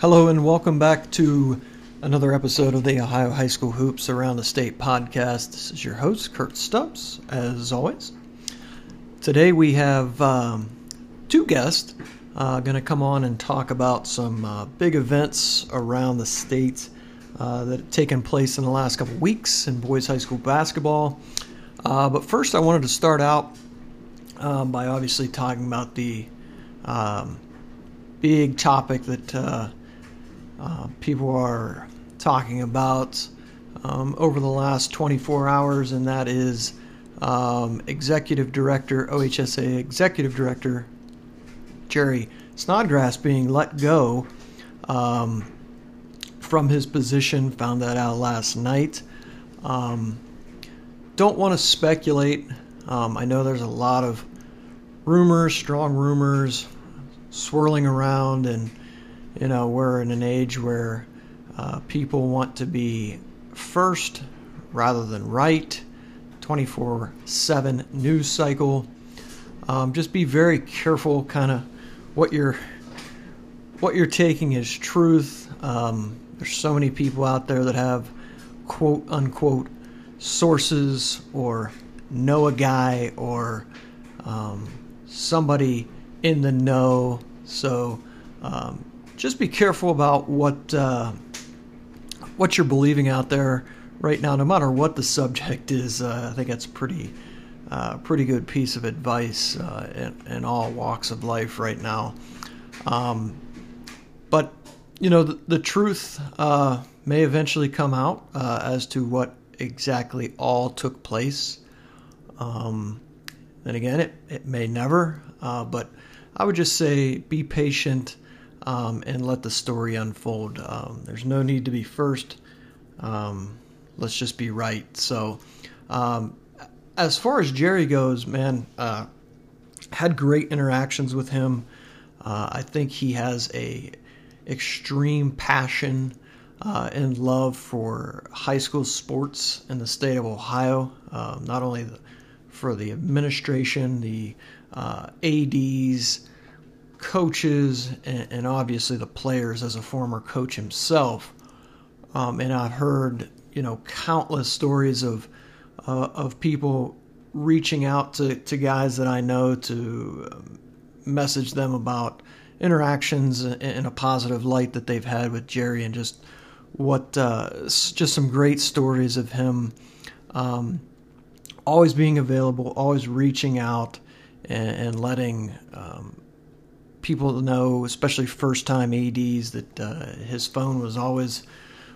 Hello and welcome back to another episode of the Ohio High School Hoops Around the State podcast. This is your host, Kurt Stubbs, as always. Today we have um, two guests uh, going to come on and talk about some uh, big events around the state uh, that have taken place in the last couple weeks in boys high school basketball. Uh, but first, I wanted to start out um, by obviously talking about the um, big topic that uh, people are talking about um, over the last 24 hours, and that is um, Executive Director, OHSAA Executive Director Jerry Snodgrass being let go um, from his position. Found that out last night. Um, don't want to speculate. Um, I know there's a lot of rumors, strong rumors, swirling around, and you know we're in an age where uh, people want to be first rather than right. 24/7 news cycle. Um, just be very careful, kind of what you're what you're taking is truth. Um, there's so many people out there that have quote unquote sources or know a guy or um, somebody in the know. So um, just be careful about what uh, what you're believing out there right now, no matter what the subject is. Uh, I think that's pretty uh, pretty good piece of advice uh, in, in, all walks of life right now. Um, but you know, the, the truth uh, may eventually come out uh, as to what exactly all took place. Um, then again, it, it may never, but I would just say be patient um, and let the story unfold. Um, there's no need to be first. Um, let's just be right. So, um, as far as Jerry goes, man, uh, had great interactions with him. Uh, I think he has a extreme passion uh, and love for high school sports in the state of Ohio. Um, not only the, for the administration, the uh, ads, coaches, and, and, obviously the players. As a former coach himself, um, and I've heard you know countless stories of uh, of people reaching out to, to guys that I know to um, message them about interactions in a positive light that they've had with Jerry and just what uh, just some great stories of him um, always being available, always reaching out and, and letting um, people know, especially first time ads, that uh, his phone was always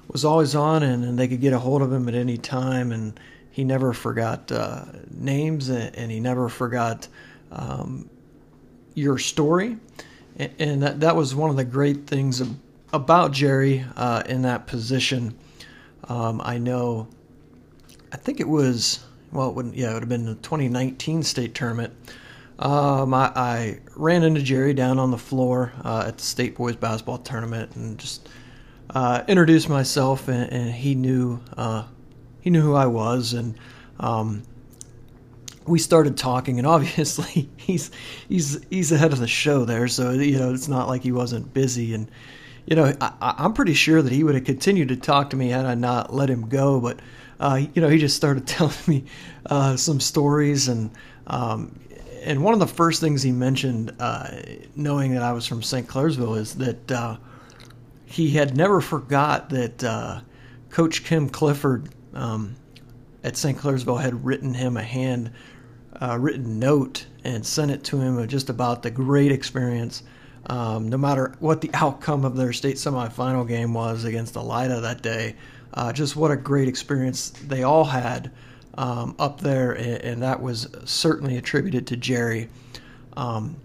was always on and, and, they could get a hold of him at any time and he never forgot uh, names and, and, he never forgot um, your story and, and that, that was one of the great things about Jerry uh, in that position. Um, I know, I think it was, well, it wouldn't, yeah, it would have been the 2019 state tournament. Um, I, I, ran into Jerry down on the floor uh, at the state boys basketball tournament and just uh, introduced myself, and, and he knew uh, he knew who I was, and um, we started talking. And obviously, he's he's he's ahead of the show there, so you know it's not like he wasn't busy and you know, I, am pretty sure that he would have continued to talk to me had I not let him go. But, uh, you know, he just started telling me uh, some stories. And, um, and one of the first things he mentioned, uh, knowing that I was from St. Clairsville, is that uh, he had never forgot that uh, Coach Kim Clifford um, at St. Clairsville had written him a hand uh, written note and sent it to him just about the great experience um, no matter what the outcome of their state semifinal game was against Elida that day, uh, just what a great experience they all had um, up there, and, that was certainly attributed to Jerry. Um,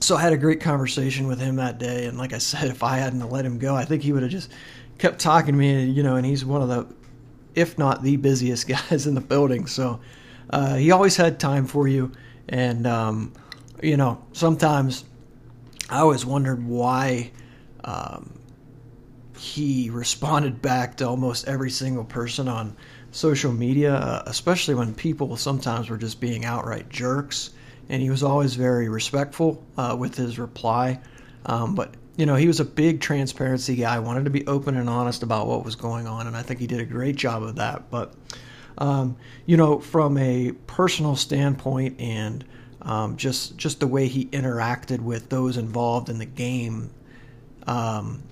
so I had a great conversation with him that day, and like I said, if I hadn't let him go, I think he would have just kept talking to me. You know, and he's one of the, if not the busiest guys in the building. So uh, he always had time for you, and um, you know, sometimes I always wondered why um, he responded back to almost every single person on social media, uh, especially when people sometimes were just being outright jerks. And he was always very respectful uh, with his reply. Um, but you know, he was a big transparency guy, wanted to be open and honest about what was going on, and I think he did a great job of that. But, um, you know, from a personal standpoint and um, just just the way he interacted with those involved in the game, um,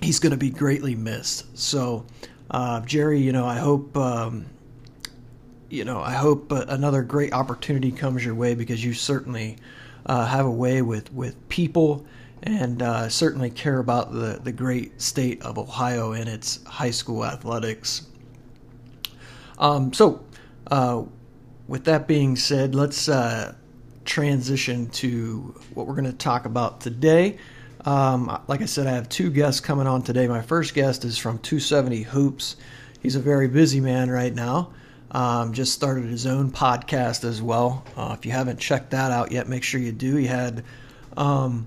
he's going to be greatly missed. So, uh, Jerry, you know, I hope. Um, you know, I hope uh, another great opportunity comes your way because you certainly uh, have a way with, with people and uh, certainly care about the, the great state of Ohio and its high school athletics. Um, so, uh, with that being said, let's uh, transition to what we're going to talk about today. Um, like I said, I have two guests coming on today. My first guest is from 270 Hoops. He's a very busy man right now. Um, just started his own podcast as well. Uh, if you haven't checked that out yet, make sure you do. He had um,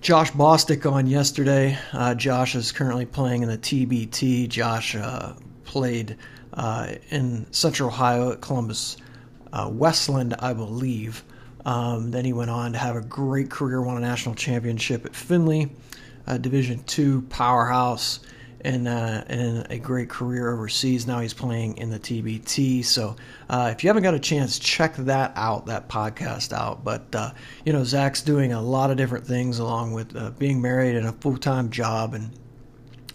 Josh Bostic on yesterday. Uh, Josh is currently playing in the TBT. Josh uh, played uh, in Central Ohio at Columbus uh, Westland, I believe. Um, then he went on to have a great career, won a national championship at Findlay, Division two powerhouse and, uh, and a great career overseas. Now he's playing in the TBT. So uh, if you haven't got a chance, check that out, that podcast out. But uh, you know, Zach's doing a lot of different things along with uh, being married and a full time job, and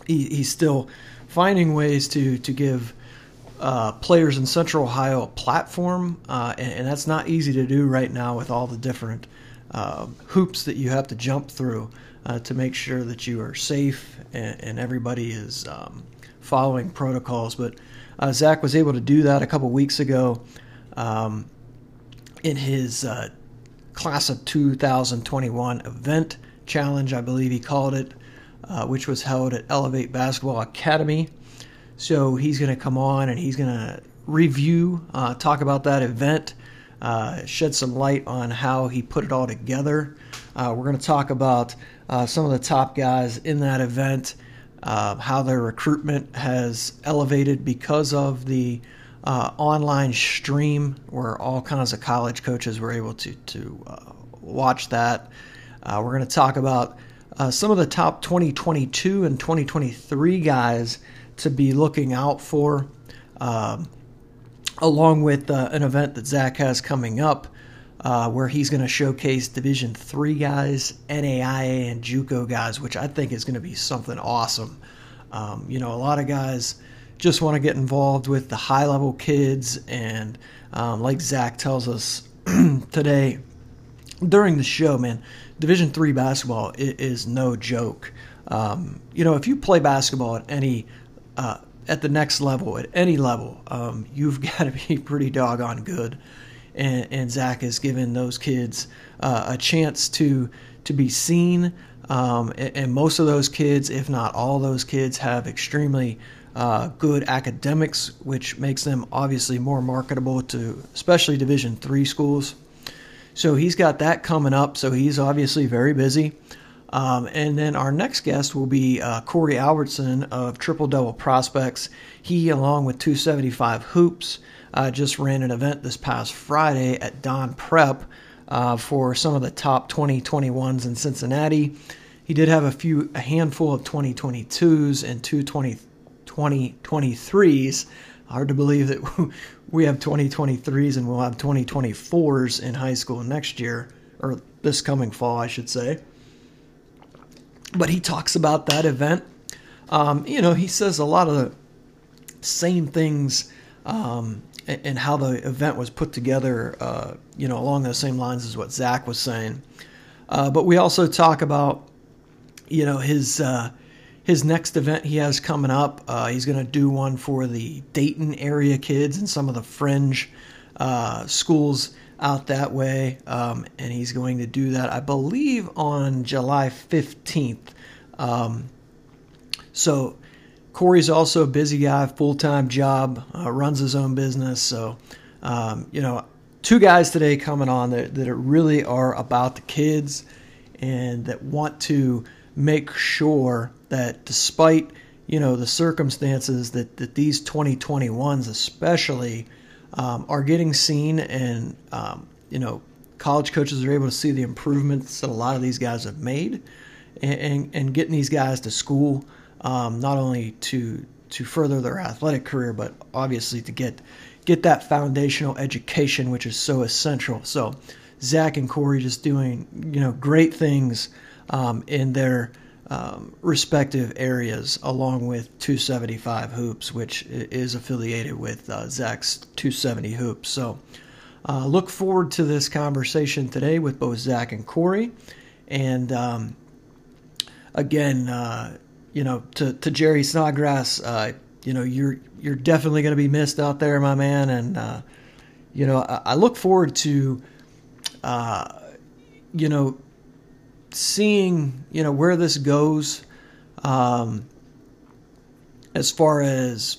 he, he's still finding ways to to give. Uh, players in Central Ohio a platform, uh, and, and, that's not easy to do right now with all the different hoops that you have to jump through uh, to make sure that you are safe and, and everybody is um, following protocols. But uh, Zach was able to do that a couple weeks ago um, in his uh, class of 2021 event challenge, I believe he called it, uh, which was held at Elevate Basketball Academy. So he's going to come on and he's going to review, uh, talk about that event. Uh, shed some light on how he put it all together. Uh, we're going to talk about uh, some of the top guys in that event, uh, how their recruitment has elevated because of the uh, online stream, where all kinds of college coaches were able to to watch that. We're going to talk about some of the top 2022 and 2023 guys to be looking out for. Um, along with an event that Zach has coming up uh, where he's going to showcase Division three guys, NAIA, and JUCO guys, which I think is going to be something awesome. Um, you know, a lot of guys just want to get involved with the high level kids, and um, like Zach tells us today during the show, man, Division three basketball is, is no joke. Um, you know, if you play basketball at any uh, at the next level, at any level, um, you've got to be pretty doggone good and, and Zach has given those kids uh, a chance to to be seen. Um, and, and, most of those kids, if not all those kids, have extremely uh, good academics, which makes them obviously more marketable to especially Division three schools. So he's got that coming up. So he's obviously very busy. Um, and then our next guest will be uh, Corey Albertson of Triple Double Prospects. He, along with 275 Hoops, uh, just ran an event this past Friday at Don Prep uh, for some of the top 2021s in Cincinnati. He did have a few, a handful of 2022s and two 20, 2023s. Hard to believe that we have 2023s and we'll have 2024s in high school next year, or this coming fall, I should say. But he talks about that event. Um, you know, he says a lot of the same things um, and how the event was put together, uh, you know, along those same lines as what Zach was saying. Uh, but we also talk about, you know, his uh, his next event he has coming up. Uh, he's going to do one for the Dayton area kids and some of the fringe uh, schools out that way, um, and he's going to do that, I believe, on July fifteenth. Um, so Corey's also a busy guy, full time job, uh, runs his own business. So, um, you know, two guys today coming on that, that really are about the kids and that want to make sure that despite, you know, the circumstances that, that these 2021s especially um, are getting seen and, um, you know, college coaches are able to see the improvements that a lot of these guys have made and, and getting these guys to school, um, not only to to further their athletic career, but obviously to get get that foundational education, which is so essential. So, Zach and Corey just doing you know great things um, in their um, respective areas, along with 275 Hoops, which is affiliated with uh, Zach's 270 Hoops. So, uh, look forward to this conversation today with both Zach and Corey. And um, again, uh, you know, to, to Jerry Snodgrass, uh, you know, you're you're definitely going to be missed out there, my man. And uh, you know, I, I, look forward to, uh, you know, seeing you know where this goes, um, as far as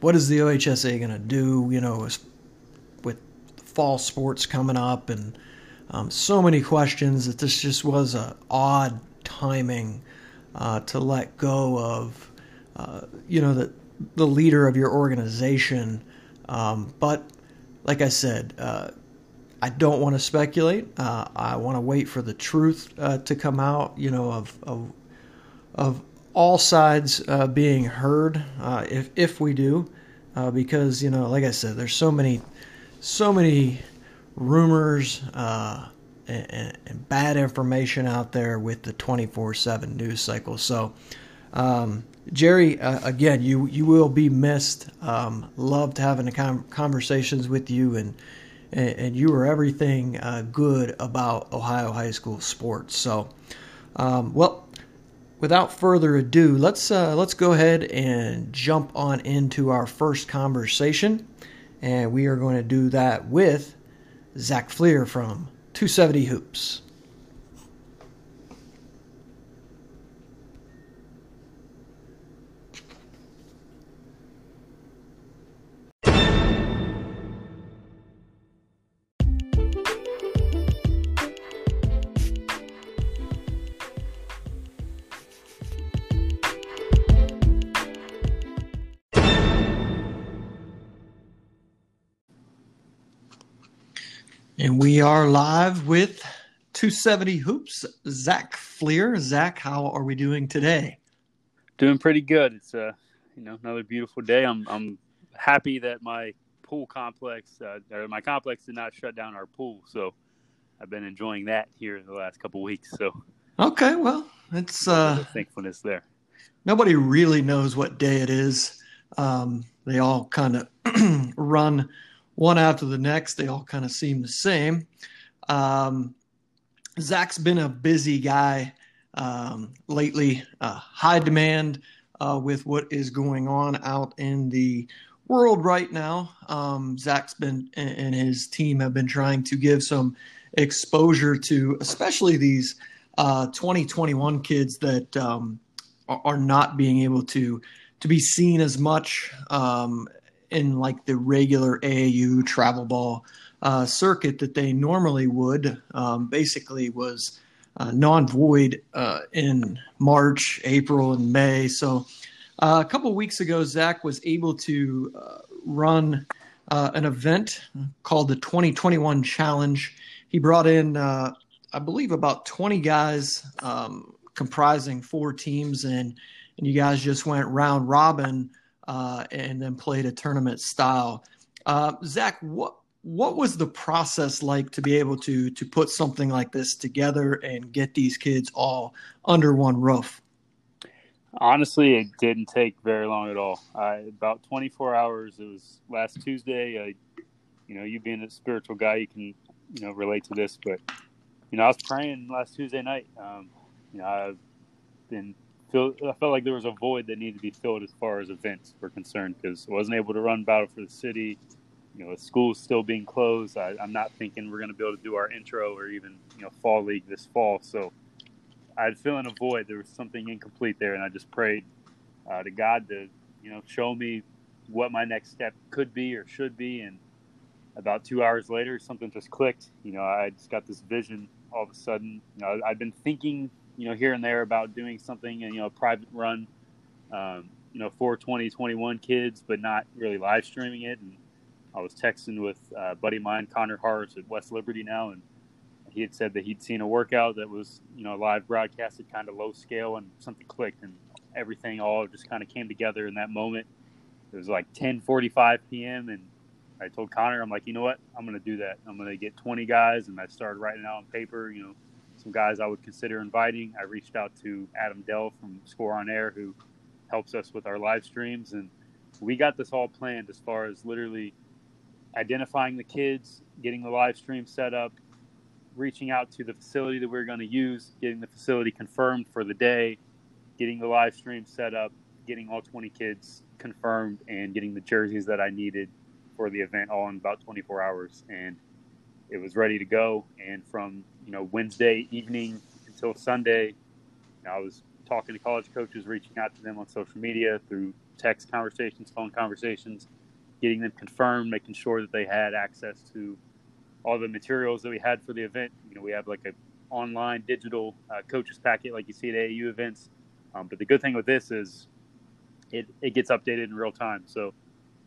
what is the OHSAA going to do, you know, with fall sports coming up and um, so many questions that this just was a odd timing uh, to let go of, uh, you know, the the leader of your organization. Um, but like I said, uh, I don't want to speculate. Uh, I want to wait for the truth uh, to come out. You know, of of, of all sides uh, being heard. Uh, if if we do, uh, because you know, like I said, there's so many, so many rumors uh, and, and, bad information out there with the 24/7 news cycle. So. Um, Jerry, uh, again, you you will be missed. Um, loved having the com- conversations with you, and and, and you were everything uh, good about Ohio high school sports. So, um, well, without further ado, let's uh, let's go ahead and jump on into our first conversation, and we are going to do that with Zach Fleer from 270 Hoops. And we are live with 270 Hoops, Zach Fleer. Zach, how are we doing today? Doing pretty good. It's uh, you know another beautiful day. I'm I'm happy that my pool complex uh, or my complex did not shut down our pool, so I've been enjoying that here in the last couple weeks. So okay, well, it's uh, thankfulness there. Nobody really knows what day it is. Um, they all kind of run one after the next. They all kind of seem the same. Um, Zach's been a busy guy um, lately, uh, high demand uh, with what is going on out in the world right now. Um, Zach's been and his team have been trying to give some exposure to, especially these uh, 2021 kids that um, are not being able to to be seen as much um, in like the regular AAU travel ball uh, circuit that they normally would. Um, basically, was uh, non-void uh, in March, April, and May. So uh, a couple weeks ago, Zach was able to uh, run uh, an event called the 2021 Challenge. He brought in, I believe, about 20 guys um, comprising four teams, and and you guys just went round robin uh, and then played a tournament style. Uh, Zach, what what was the process like to be able to to put something like this together and get these kids all under one roof? Honestly, it didn't take very long at all. about 24 hours. It was last Tuesday. I, you know, you being a spiritual guy, you can you know relate to this, but you know, I was praying last Tuesday night. Um, you know, I've been feel I felt like there was a void that needed to be filled as far as events were concerned because I wasn't able to run Battle for the City. You know, school's still being closed. I, am not thinking we're going to be able to do our intro or even you know fall league this fall. So I'd feeling a void. There was something incomplete there, and I just prayed uh, to God to you know show me what my next step could be or should be. And about two hours later, something just clicked. You know, I just got this vision all of a sudden. You know, I'd been thinking you know, here and there about doing something, you know, a private run, um, you know, for 2021 kids, but not really live streaming it. And I was texting with uh, buddy mine, Connor Hart at West Liberty now, and he had said that he'd seen a workout that was, you know, live broadcasted, kind of low scale, and something clicked, and everything all just kind of came together in that moment. It was like 10:45 p.m. and I told Connor, I'm like, you know what? I'm going to do that. I'm going to get 20 guys, and I started writing out on paper, you know, some guys I would consider inviting. I reached out to Adam Dell from Score on Air, who helps us with our live streams, and we got this all planned as far as literally identifying the kids, getting the live stream set up, reaching out to the facility that we are going to use, getting the facility confirmed for the day, getting the live stream set up, getting all 20 kids confirmed, and getting the jerseys that I needed for the event all in about 24 hours. And it was ready to go. And from you know Wednesday evening until Sunday, I was talking to college coaches, reaching out to them on social media through text conversations, phone conversations, getting them confirmed, making sure that they had access to all the materials that we had for the event. You know, we have like a online digital uh, coaches packet like you see at AAU events. Um, but the good thing with this is it, it gets updated in real time. So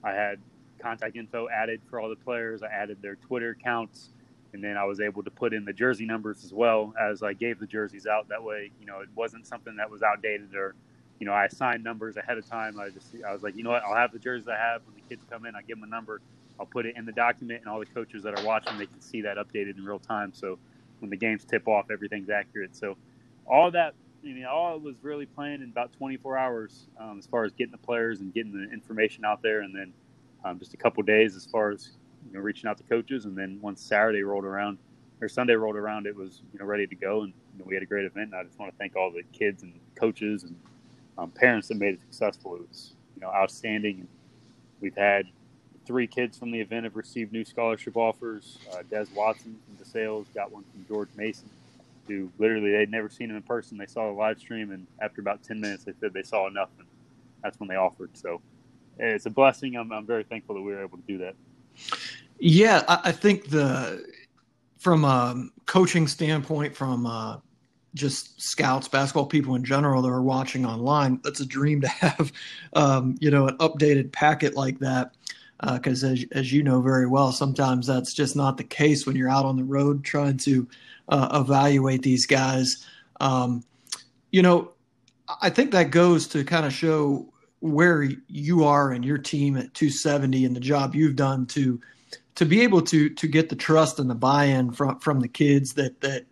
I had contact info added for all the players. I added their Twitter accounts, and then I was able to put in the jersey numbers as well as I gave the jerseys out. That way, you know, it wasn't something that was outdated or, you know, I assigned numbers ahead of time. I just I was like, you know what, I'll have the jerseys I have when the kids come in. I give them a number. I'll put it in the document, and all the coaches that are watching they can see that updated in real time. So when the games tip off, everything's accurate. So all that I mean, all it was really planned in about 24 hours um, as far as getting the players and getting the information out there, and then um, just a couple days as far as you know reaching out to coaches, and then once Saturday rolled around or Sunday rolled around, it was you know ready to go, and you know, we had a great event. And I just want to thank all the kids and coaches and um, parents that made it successful. It was you know outstanding. And we've had three kids from the event have received new scholarship offers. Uh, Des Watson from DeSales got one from George Mason, who literally they'd never seen him in person. They saw the live stream, and after about ten minutes, they said they saw enough, and that's when they offered. So it's a blessing. I'm, I'm very thankful that we were able to do that. Yeah, I, I think the from a coaching standpoint, from uh, just scouts, basketball people in general that are watching online, that's a dream to have, um, you know, an updated packet like that. Because uh, as, as you know very well, sometimes that's just not the case when you're out on the road trying to uh, evaluate these guys. Um, you know, I think that goes to kind of show where you are and your team at 270 and the job you've done to to be able to to get the trust and the buy-in from from the kids that that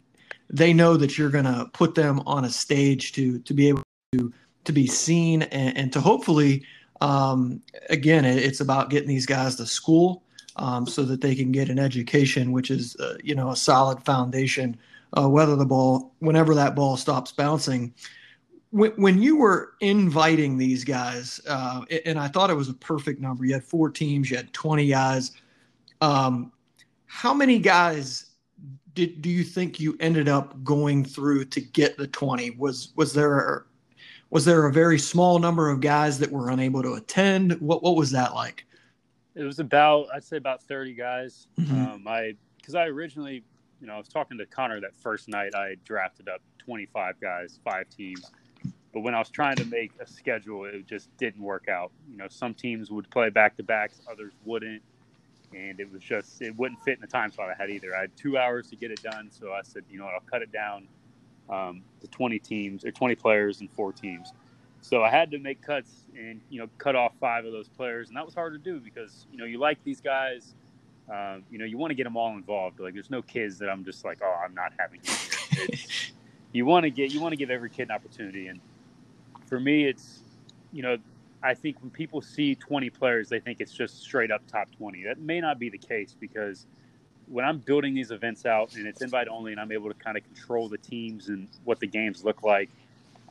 they know that you're going to put them on a stage to to be able to to be seen and, and to hopefully um, again it's about getting these guys to school um, so that they can get an education which is uh, you know a solid foundation uh, whether the ball whenever that ball stops bouncing when, when you were inviting these guys, uh, and I thought it was a perfect number. You had four teams, you had 20 guys. Um, how many guys did do you think you ended up going through to get the 20? Was was there was there a very small number of guys that were unable to attend? What what was that like? It was about I'd say about 30 guys. Mm-hmm. Um, I because I originally you know I was talking to Connor that first night. I drafted up 25 guys, five teams but when I was trying to make a schedule, it just didn't work out. You know, some teams would play back to backs, others wouldn't, and it was just it wouldn't fit in the time slot I had either. I had two hours to get it done, so I said, you know what, I'll cut it down um, to 20 teams or 20 players and four teams. So I had to make cuts and you know cut off five of those players, and that was hard to do because you know you like these guys. Um, you know, you want to get them all involved. Like, there's no kids that I'm just like, oh, I'm not having you. you want to get, you want to give every kid an opportunity, and for me, it's you know, I think when people see 20 players, they think it's just straight up top 20. That may not be the case because when I'm building these events out and it's invite only, and I'm able to kind of control the teams and what the games look like,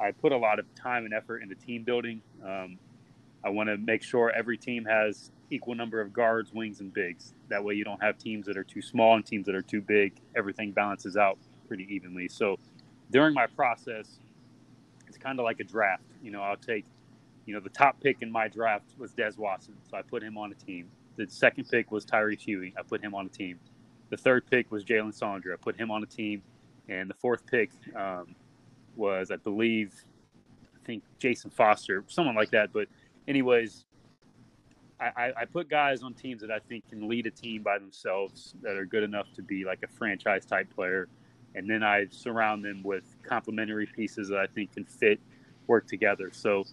I put a lot of time and effort into team building. Um, I want to make sure every team has equal number of guards, wings, and bigs. That way, you don't have teams that are too small and teams that are too big. Everything balances out pretty evenly. So, during my process, kind of like a draft. You know, I'll take, you know, the top pick in my draft was Des Watson, so I put him on a team. The second pick was Tyree Huey, I put him on a team. The third pick was Jalen Saundra, I put him on a team, and the fourth pick um, was, I believe, I think Jason Foster, someone like that. But, anyways, I, I put guys on teams that I think can lead a team by themselves that are good enough to be like a franchise type player. And then I surround them with complementary pieces that I think can fit, work together. So,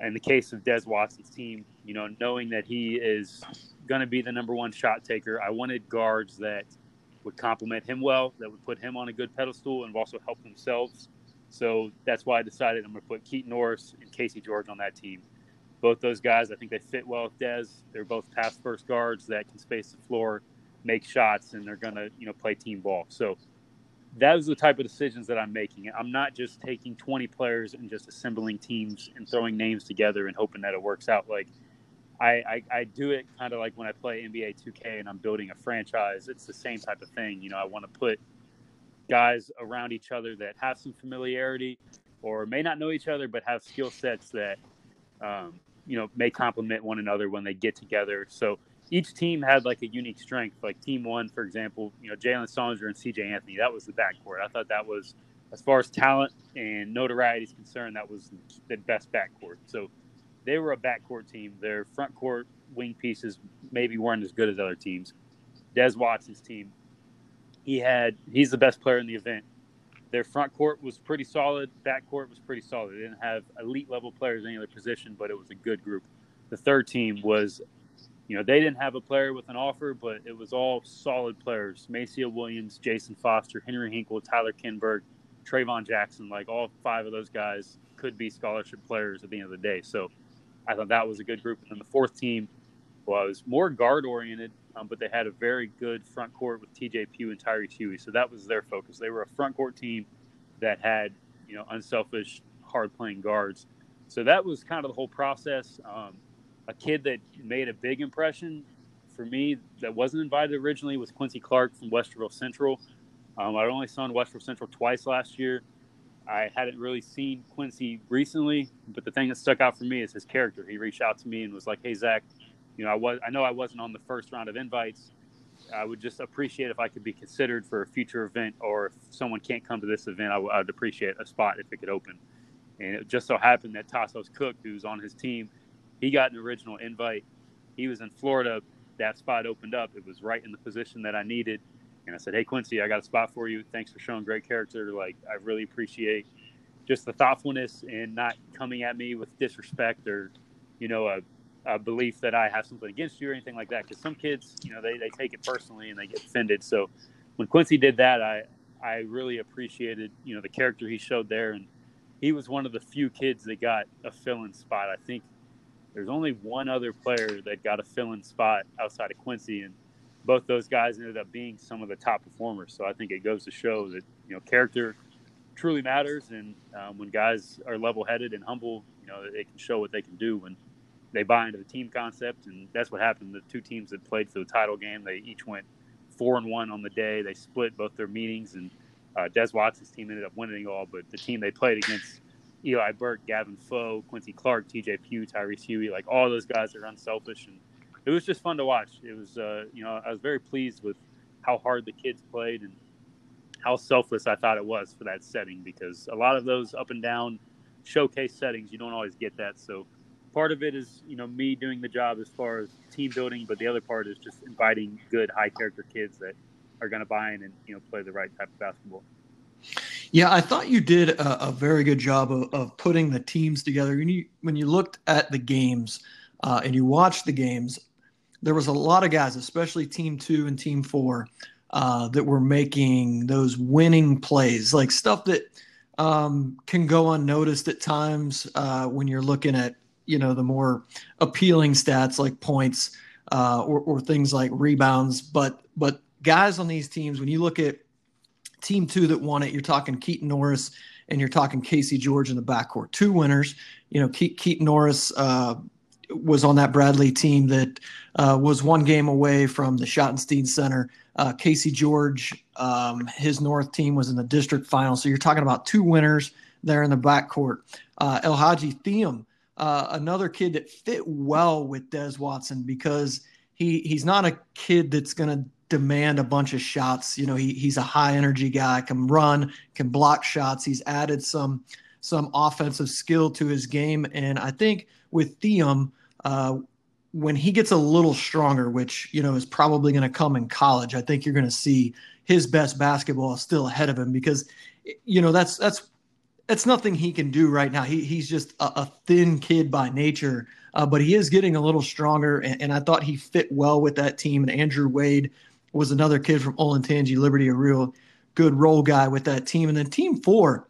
in the case of Des Watson's team, you know, knowing that he is going to be the number one shot taker, I wanted guards that would complement him well, that would put him on a good pedestal and also help themselves. So that's why I decided I'm going to put Keaton Norris and Casey George on that team both those guys, I think they fit well with Des. They're both pass first guards that can space the floor, make shots, and they're gonna you know play team ball. So that is the type of decisions that I'm making. I'm not just taking 20 players and just assembling teams and throwing names together and hoping that it works out. Like I, I, I do it kind of like when I play NBA 2K and I'm building a franchise. It's the same type of thing. You know, I want to put guys around each other that have some familiarity or may not know each other but have skill sets that um, you know may complement one another when they get together. So each team had like a unique strength. Like team one, for example, you know Jalen Sullinger and C.J. Anthony. That was the backcourt. I thought that was as far as talent and notoriety is concerned, that was the best backcourt. So they were a backcourt team. Their front court wing pieces maybe weren't as good as other teams. Des Watson's team, he had he's the best player in the event their front court was pretty solid. Back court was pretty solid. They didn't have elite level players in any other position, but it was a good group. The third team was, you know, they didn't have a player with an offer, but it was all solid players. Maceo Williams, Jason Foster, Henry Hinkle, Tyler Kinberg, Trayvon Jackson. Like all five of those guys could be scholarship players at the end of the day. So I thought that was a good group. And then the fourth team was more guard oriented um, but they had a very good front court with TJ Pugh and Tyree Huey. So that was their focus. They were a front court team that had, you know, unselfish, hard playing guards. So that was kind of the whole process. Um, a kid that made a big impression for me that wasn't invited originally was Quincy Clark from Westerville Central. Um, I only saw Westerville Central twice last year. I hadn't really seen Quincy recently, but the thing that stuck out for me is his character. He reached out to me and was like, "Hey Zach, you know, I was I know I wasn't on the first round of invites. I would just appreciate if I could be considered for a future event, or if someone can't come to this event, I, w- I would appreciate a spot if it could open. And it just so happened that Tassos Cook, who's on his team, he got an original invite. He was in Florida. That spot opened up. It was right in the position that I needed. And I said, Hey, Quincy, I got a spot for you. Thanks for showing great character. Like, I really appreciate just the thoughtfulness and not coming at me with disrespect or, you know, a a belief that I have something against you or anything like that. Because some kids, you know, they, they take it personally and they get offended. So when Quincy did that, I I really appreciated you know the character he showed there, and he was one of the few kids that got a fill-in spot. I think there's only one other player that got a fill-in spot outside of Quincy, and both those guys ended up being some of the top performers. So I think it goes to show that you know character truly matters, and um, when guys are level-headed and humble, you know they can show what they can do when they buy into the team concept, and that's what happened. The two teams that played for the title game, they each went four and one on the day. They split both their meetings, and uh, Des Watson's team ended up winning all. But the team they played against, Eli Burke, Gavin Foe, Quincy Clark, T.J. Pugh, Tyrese Huey, like all those guys are unselfish, and it was just fun to watch. It was, uh, you know, I was very pleased with how hard the kids played and how selfless I thought it was for that setting because a lot of those up and down showcase settings, you don't always get that. So part of it is you know me doing the job as far as team building, but the other part is just inviting good high character kids that are going to buy in and you know play the right type of basketball. Yeah, I thought you did a, a very good job of, of, putting the teams together. When you when you looked at the games uh, and you watched the games, there was a lot of guys, especially Team Two and Team Four, uh, that were making those winning plays, like stuff that um, can go unnoticed at times uh, when you're looking at you know the more appealing stats like points uh, or, or things like rebounds. But but guys on these teams, when you look at team two that won it, you're talking Keaton Norris and you're talking Casey George in the backcourt. Two winners. You know, Ke- Keaton Norris uh, was on that Bradley team that uh, was one game away from the Schottenstein Center. Uh, Casey George, um, his North team was in the district final. So you're talking about two winners there in the backcourt. Uh, El Hadji Thiam uh, another kid that fit well with Des Watson because he he's not a kid that's going to demand a bunch of shots. You know, he, he's a high energy guy, can run, can block shots. He's added some some offensive skill to his game, and I think with Thiam, uh, when he gets a little stronger, which you know is probably going to come in college, I think you're going to see his best basketball still ahead of him because you know that's that's that's nothing he can do right now. He, he's just a, a thin kid by nature, uh, but he is getting a little stronger, and, and, I thought he fit well with that team. And Andrew Wade was another kid from Olentangy Liberty, a real good role guy with that team. And then team four,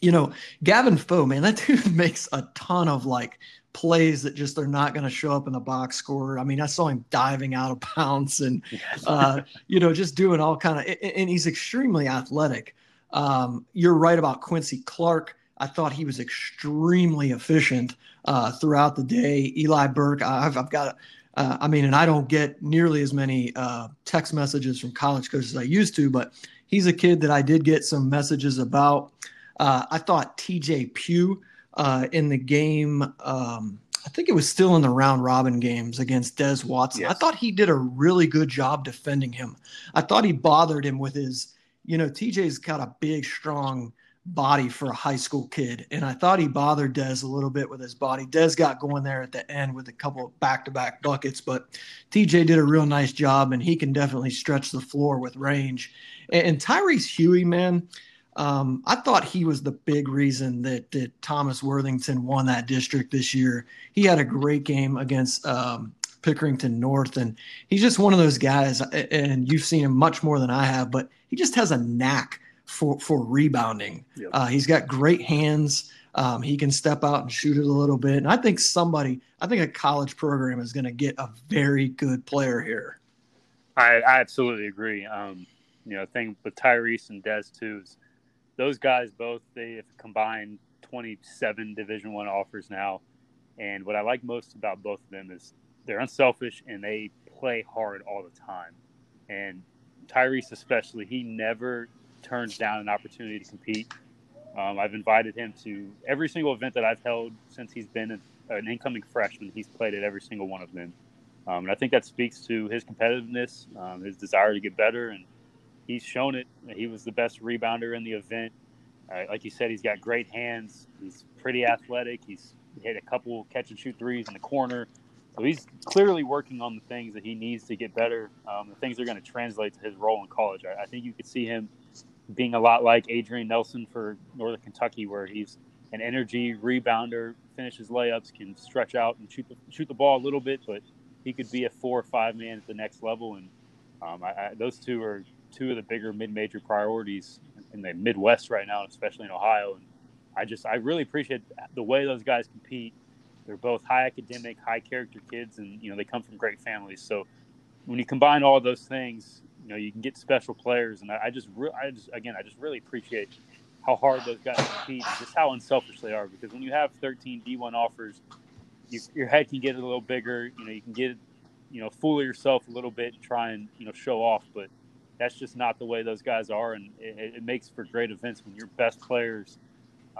you know, Gavin Foe, man, that dude makes a ton of like plays that just they're not going to show up in the box score. I mean, I saw him diving out of bounds and, uh, you know, just doing all kind of, and he's extremely athletic. Um, you're right about Quincy Clark. I thought he was extremely efficient uh, throughout the day. Eli Burke, I've, I've got, uh, I mean, and I don't get nearly as many uh, text messages from college coaches as I used to, but he's a kid that I did get some messages about. Uh, I thought TJ Pugh uh, in the game. Um, I think it was still in the round robin games against Des Watson. Yes. I thought he did a really good job defending him. I thought he bothered him with his, you know, TJ's got a big, strong body for a high school kid. And I thought he bothered Des a little bit with his body. Des got going there at the end with a couple of back to back buckets, but TJ did a real nice job and he can definitely stretch the floor with range. And, and Tyrese Huey, man, um, I thought he was the big reason that, that Thomas Worthington won that district this year. He had a great game against um, Pickerington North, and he's just one of those guys. And you've seen him much more than I have, but he just has a knack for for rebounding. Yep. Uh, he's got great hands. Um, he can step out and shoot it a little bit. And I think somebody, I think a college program is going to get a very good player here. I, I absolutely agree. Um, you know, thing with Tyrese and Des too is those guys both they have combined 27 division one offers now and what i like most about both of them is they're unselfish and they play hard all the time and tyrese especially he never turns down an opportunity to compete um, i've invited him to every single event that i've held since he's been an incoming freshman he's played at every single one of them um, and i think that speaks to his competitiveness um, his desire to get better and he's shown it. He was the best rebounder in the event. Uh, like you said, he's got great hands. He's pretty athletic. He's hit a couple catch and shoot threes in the corner. So he's clearly working on the things that he needs to get better. Um, the things are going to translate to his role in college. I, I, think you could see him being a lot like Adrian Nelson for Northern Kentucky, where he's an energy rebounder, finishes layups, can stretch out and shoot the, shoot the ball a little bit, but he could be a four or five man at the next level. And um, I, I, those two are two of the bigger mid-major priorities in the Midwest right now, especially in Ohio. And I just I really appreciate the way those guys compete. They're both high academic, high character kids, and you know they come from great families. So when you combine all those things, you know you can get special players. And I, I just re- I just again I just really appreciate how hard those guys compete and just how unselfish they are. Because when you have 13 D1 offers, you, your head can get a little bigger. You know you can get you know fool yourself a little bit and try and you know show off, but that's just not the way those guys are, and it, it makes for great events when your best players,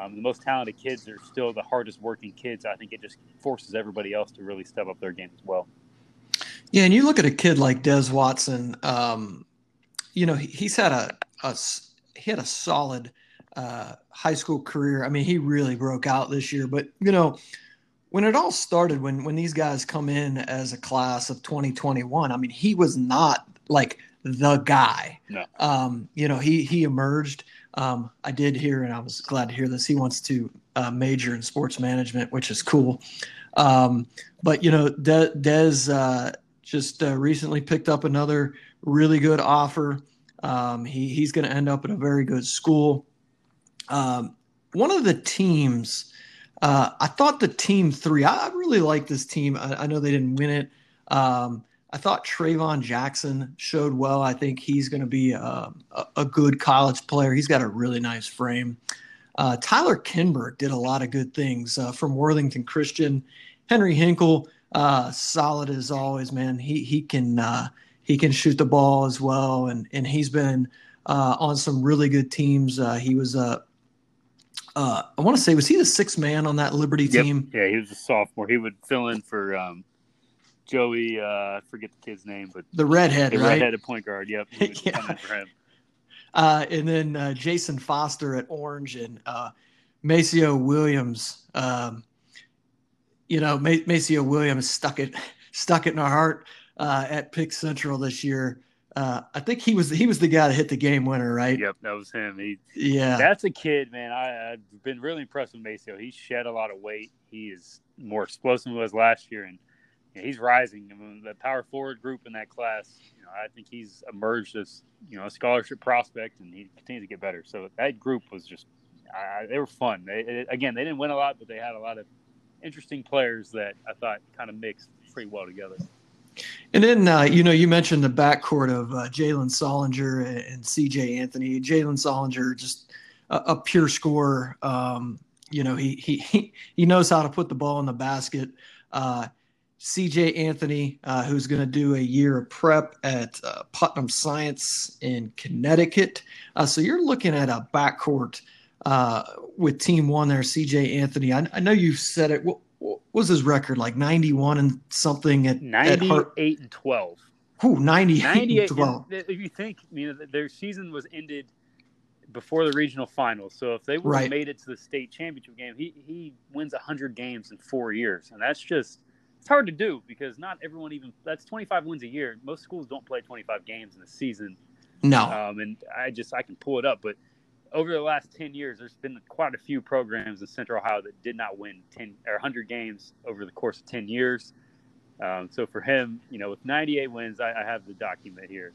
um, the most talented kids, are still the hardest working kids. I think it just forces everybody else to really step up their game as well. Yeah, and you look at a kid like Des Watson. Um, you know, he, he's had a, a he had a solid uh, high school career. I mean, he really broke out this year. But you know, when it all started, when when these guys come in as a class of 2021, I mean, he was not like the guy. No. Um, you know, he he emerged. Um, I did hear, and I was glad to hear this. He wants to uh, major in sports management, which is cool. Um, but you know, De- Des uh, just uh, recently picked up another really good offer. Um, he he's going to end up at a very good school. Um, one of the teams, uh, I thought the team three. I, really like this team. I, I, know they didn't win it. Um, I thought Trayvon Jackson showed well. I think he's going to be a, a, good college player. He's got a really nice frame. Uh, Tyler Kinberg did a lot of good things uh, from Worthington Christian. Henry Hinkle, uh, solid as always, man. He he can uh, he can shoot the ball as well, and and he's been uh, on some really good teams. Uh, he was a I want to say, was he the sixth man on that Liberty yep. team? Yeah, he was a sophomore. He would fill in for um, Joey, uh, I forget the kid's name, but the redhead, the right? redheaded point guard. Yep, yeah. for him. Uh, and then uh, Jason Foster at Orange and uh, Maceo Williams. Um, you know, Maceo Williams stuck it stuck it in our heart uh, at Pick Central this year. Uh, I think he was he was the guy that hit the game winner, right? Yep, that was him. He, yeah, that's a kid, man. I, have been really impressed with Maceo. He shed a lot of weight. He is more explosive than he was last year, and you know, he's rising. I mean, the power forward group in that class, you know, I think he's emerged as you know a scholarship prospect, and he continues to get better. So that group was just I, they were fun. They, it, again, they didn't win a lot, but they had a lot of interesting players that I thought kind of mixed pretty well together. And then, uh, you know, you mentioned the backcourt of uh, Jalen Sullinger and, C.J. Anthony. Jalen Sullinger, just a, a pure scorer. Um, you know, he he he knows how to put the ball in the basket. Uh, C.J. Anthony, uh, who's going to do a year of prep at uh, Putnam Science in Connecticut. Uh, so you're looking at a backcourt with Team One there. C.J. Anthony. I, I know you've said it. What, what was his record like 91 and something at 98 at and 12 Ooh, 98, 98 and 12 if you think you know their season was ended before the regional finals so if they would have right. made it to the state championship game he, he wins 100 games in four years and that's just it's hard to do because not everyone even that's 25 wins a year most schools don't play 25 games in a season no um, and i just i can pull it up but over the last 10 years, there's been quite a few programs in Central Ohio that did not win 10 or 100 games over the course of 10 years. Um, so for him, you know, with 98 wins, I, I, have the document here.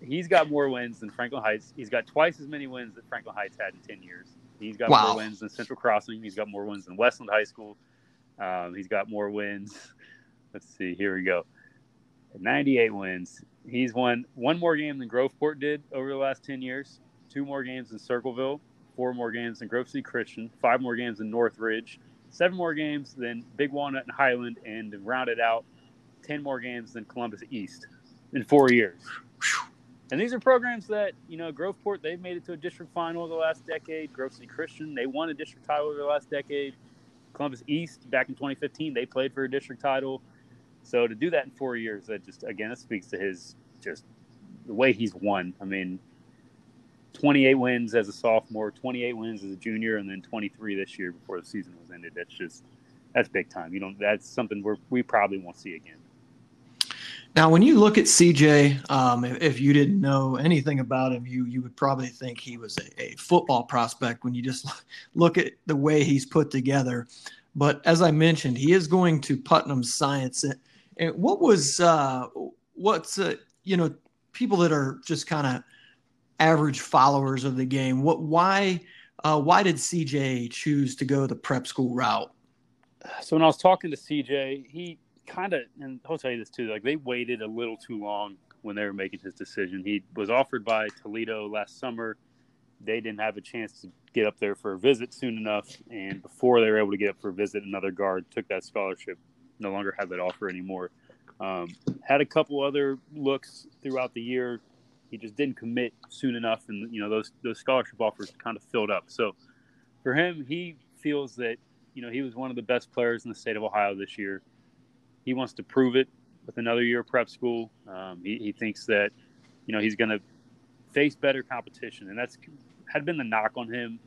He's got more wins than Franklin Heights. He's got twice as many wins that Franklin Heights had in 10 years. He's got wow. more wins than Central Crossing. He's got more wins than Westland High School. Um, he's got more wins. Let's see. Here we go. 98 wins. He's won one more game than Groveport did over the last 10 years two more games in Circleville, four more games in Grove City Christian, five more games in Northridge, seven more games than Big Walnut and Highland, and rounded out 10 more games than Columbus East in four years. And these are programs that, you know, Groveport, they've made it to a district final the last decade. Grove City Christian, they won a district title over the last decade. Columbus East, back in 2015, they played for a district title. So to do that in four years, that just, again, it speaks to his just the way he's won. I mean, 28 wins as a sophomore, 28 wins as a junior, and then 23 this year before the season was ended. That's just that's big time. You know, that's something we we probably won't see again. Now, when you look at CJ, um, if, if, you didn't know anything about him, you you would probably think he was a, a, football prospect when you just look at the way he's put together. But as I mentioned, he is going to Putnam Science. And what was uh, what's uh, you know people that are just kind of average followers of the game. What why uh, why did CJ choose to go the prep school route? So when I was talking to CJ, he kind of and I'll tell you this too. Like they waited a little too long when they were making his decision. He was offered by Toledo last summer. They didn't have a chance to get up there for a visit soon enough, and before they were able to get up for a visit, another guard took that scholarship. No longer had that offer anymore. Um, had a couple other looks throughout the year he just didn't commit soon enough, and you know those those scholarship offers kind of filled up. So for him, he feels that you know he was one of the best players in the state of Ohio this year. He wants to prove it with another year of prep school. Um, he, he thinks that you know he's going to face better competition, and that's had been the knock on him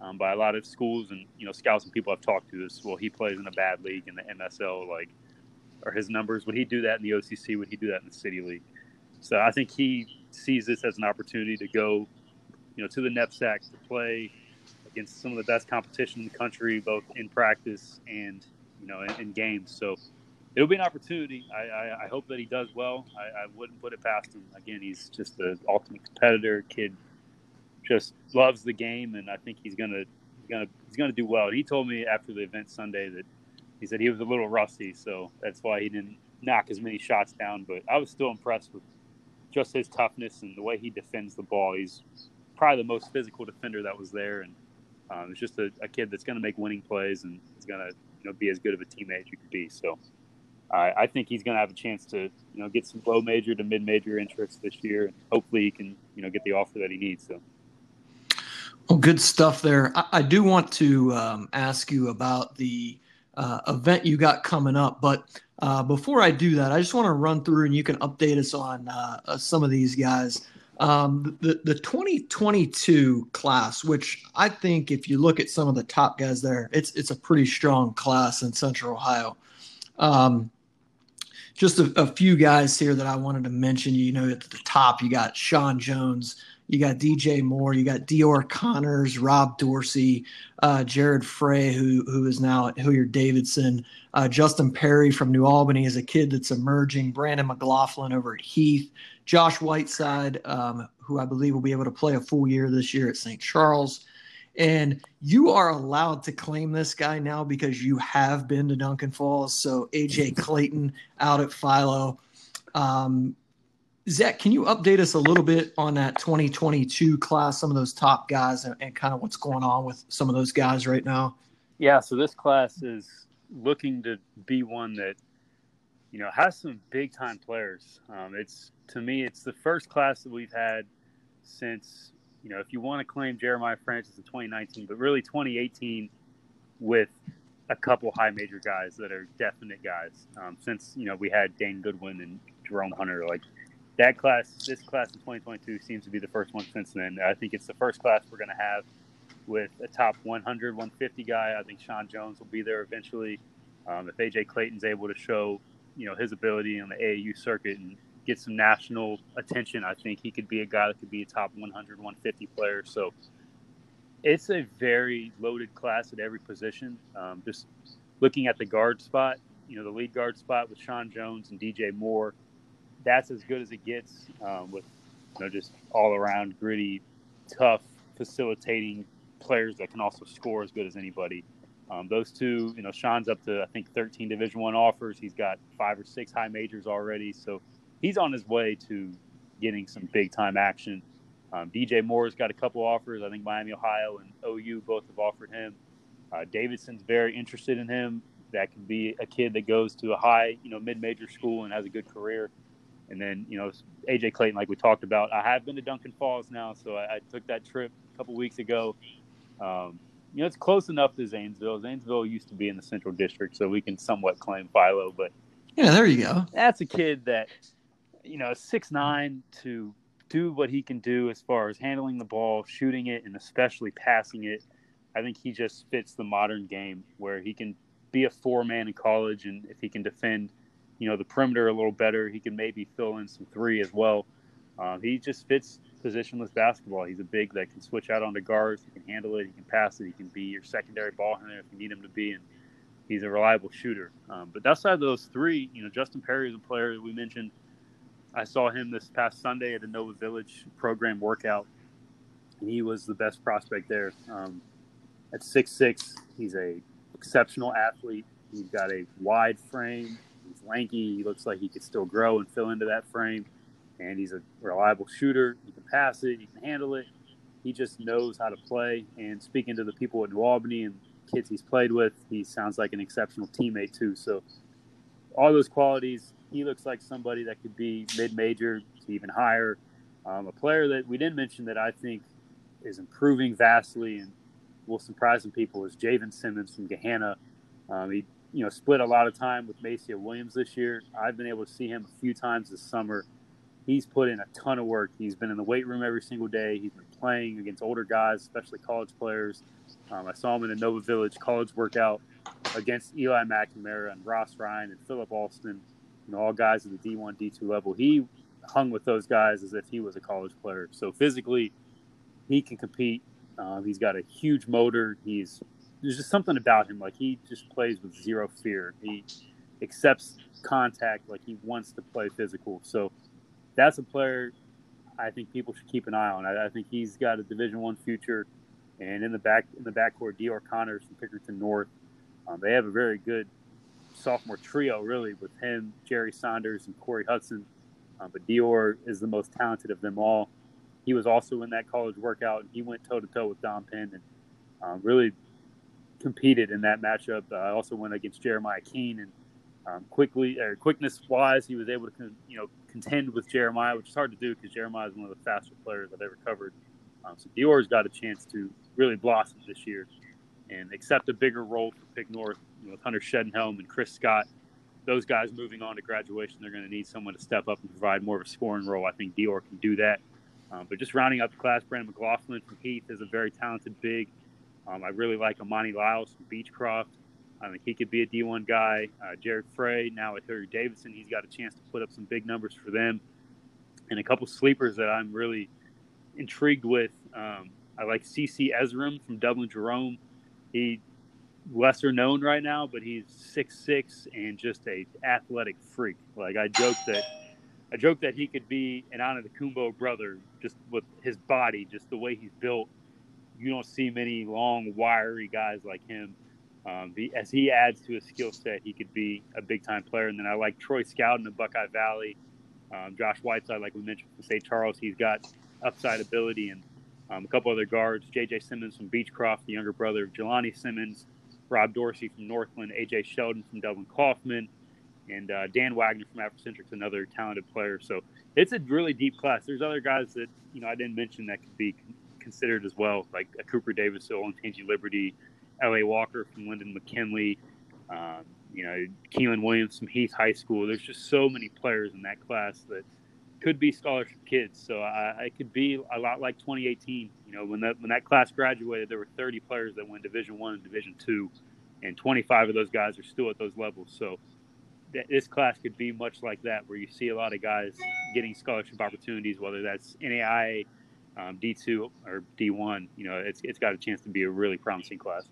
um, by a lot of schools and you know scouts and people I've talked to. This well, he plays in a bad league in the MSL. Like, are his numbers? Would he do that in the OCC? Would he do that in the City League? So I think he sees this as an opportunity to go, you know, to the NEPSAC to play against some of the best competition in the country, both in practice and you know in, in games. So it'll be an opportunity. I, I, I hope that he does well. I, I, wouldn't put it past him. Again, he's just the ultimate competitor. Kid just loves the game, and I think he's gonna gonna he's gonna do well. He told me after the event Sunday that he said he was a little rusty, so that's why he didn't knock as many shots down. But I was still impressed with just his toughness and the way he defends the ball. He's probably the most physical defender that was there, and um, it's just a, a, kid that's going to make winning plays and is going to you know be as good of a teammate as you could be. So I, I think he's going to have a chance to you know get some low major to mid major interest this year, and hopefully he can you know get the offer that he needs. So. Well, good stuff there. I, I do want to um, ask you about the uh, event you got coming up, but uh, before I do that, I just want to run through and you can update us on uh, uh some of these guys. Um, the the 2022 class, which I think if you look at some of the top guys there, it's it's a pretty strong class in Central Ohio. Um, just a, a, few guys here that I wanted to mention. You know, at the top, you got Sean Jones, you got DJ Moore, you got Dior Connors, Rob Dorsey, uh, Jared Frey, who who is now at Hilliard Davidson, uh, Justin Perry from New Albany is a kid that's emerging, Brandon McLaughlin over at Heath, Josh Whiteside, um, who I believe will be able to play a full year this year at St. Charles. And you are allowed to claim this guy now because you have been to Duncan Falls. So AJ Clayton out at Philo. Um, Zach, can you update us a little bit on that 2022 class, some of those top guys, and, and kind of what's going on with some of those guys right now? Yeah, so this class is looking to be one that you know has some big time players. Um, it's to me, it's the first class that we've had since you know, if you want to claim Jeremiah Francis in 2019, but really 2018 with a couple high major guys that are definite guys. Um, since you know we had Dane Goodwin and Jerome Hunter, like that class, this class in 2022 seems to be the first one since then. I think it's the first class we're going to have with a top 100, 150 guy. I think Sean Jones will be there eventually. Um, if AJ Clayton's able to show, you know, his ability on the AAU circuit and get some national attention. I think he could be a guy that could be a top 100, 150 player. So it's a very loaded class at every position. Um, just looking at the guard spot, you know, the lead guard spot with Sean Jones and DJ Moore, that's as good as it gets um, with, you know, just all around gritty, tough, facilitating players that can also score as good as anybody. Um, those two, you know, Sean's up to I think 13 Division One offers. He's got five or six high majors already. So he's on his way to getting some big time action. Um, DJ Moore's got a couple offers. I think Miami, Ohio, and OU both have offered him. Uh, Davidson's very interested in him. That could be a kid that goes to a high, you know, mid-major school and has a good career. And then, you know, AJ Clayton, like we talked about, I have been to Duncan Falls now, so I, I took that trip a couple weeks ago. Um, you know, it's close enough to Zanesville. Zanesville used to be in the Central District, so we can somewhat claim Philo. But yeah, there you go. That's a kid that you know, six nine to do what he can do as far as handling the ball, shooting it, and especially passing it. I think he just fits the modern game where he can be a four man in college, and if he can defend, you know, the perimeter a little better, he can maybe fill in some three as well. Uh, he just fits positionless basketball. He's a big that can switch out onto guards. He can handle it. He can pass it. He can be your secondary ball handler if you need him to be, and he's a reliable shooter. Um, but outside of those three, you know, Justin Perry is a player that we mentioned I saw him this past Sunday at a Nova Village program workout, and he was the best prospect there. Um, at six six, he's a exceptional athlete. He's got a wide frame. Lanky. He looks like he could still grow and fill into that frame. And he's a reliable shooter. He can pass it. He can handle it. He just knows how to play. And speaking to the people at New Albany and kids he's played with, he sounds like an exceptional teammate too. So all those qualities he looks like somebody that could be mid-major to even higher. Um, a player that we didn't mention that I think is improving vastly and will surprise some people is Javen Simmons from Gahanna. Um, he, you know, split a lot of time with Maceo Williams this year. I've been able to see him a few times this summer. He's put in a ton of work. He's been in the weight room every single day. He's been playing against older guys, especially college players. Um, I saw him in the Nova Village college workout against Eli McNamara and Ross Ryan and Philip Alston you know, all guys at the D1, D2 level. He hung with those guys as if he was a college player. So physically, he can compete. Uh, he's got a huge motor. He's there's just something about him. Like he just plays with zero fear. He accepts contact. Like he wants to play physical. So that's a player I think people should keep an eye on. I, I think he's got a Division One future. And in the back in the backcourt, Dior Connors from Pickerington North. Um, they have a very good sophomore trio, really, with him, Jerry Saunders, and Corey Hudson. Uh, but Dior is the most talented of them all. He was also in that college workout, he went toe to toe with Dom Penn and um, really competed in that matchup. Uh, I also went against Jeremiah Keene, and um, quickly or quickness wise, he was able to you know contend with Jeremiah, which is hard to do because Jeremiah is one of the faster players I've ever covered. Um, so Dior's got a chance to really blossom this year and accept a bigger role for Pick North you know, with Hunter Shedenhelm and Chris Scott. Those guys moving on to graduation, they're going to need someone to step up and provide more of a scoring role. I think Dior can do that. Um, but just rounding up the class, Brandon McLaughlin from Heath is a very talented big. Um, I really like Amani Lyles from Beechcroft. I think he could be a D1 guy. Uh, Jared Frey, now with Hilliard Davidson, he's got a chance to put up some big numbers for them. And a couple sleepers that I'm really intrigued with. Um, I like CC Ezram from Dublin Jerome. He lesser known right now, but he's six six and just a athletic freak. Like I joke that I joke that he could be an Antetokounmpo brother, just with his body, just the way he's built. You don't see many long, wiry guys like him. Um, the, as he adds to his skill set, he could be a big time player. And then I like Troy Scout in Buckeye Valley. Um, Josh Whiteside, like we mentioned from St. Charles, he's got upside ability, and um, a couple other guards. J.J. Simmons from Beechcroft, the younger brother of Jelani Simmons. Rob Dorsey from Northland. A.J. Sheldon from Dublin Coffman, And uh, Dan Wagner from Africentric's another talented player. So it's a really deep class. There's other guys that you know I didn't mention that could be considered as well, like a Cooper Davis, Olentangy Liberty, L.A. Walker from Linden McKinley, um, you know, Keelan Williams from Heath High School. There's just so many players in that class that could be scholarship kids. So I, I could be a lot like 2018. You know, when that when that class graduated, there were 30 players that went Division One and Division Two, and 25 of those guys are still at those levels. So th- this class could be much like that, where you see a lot of guys getting scholarship opportunities, whether that's NAIA, um, D2, or D1. You know, it's it's got a chance to be a really promising class.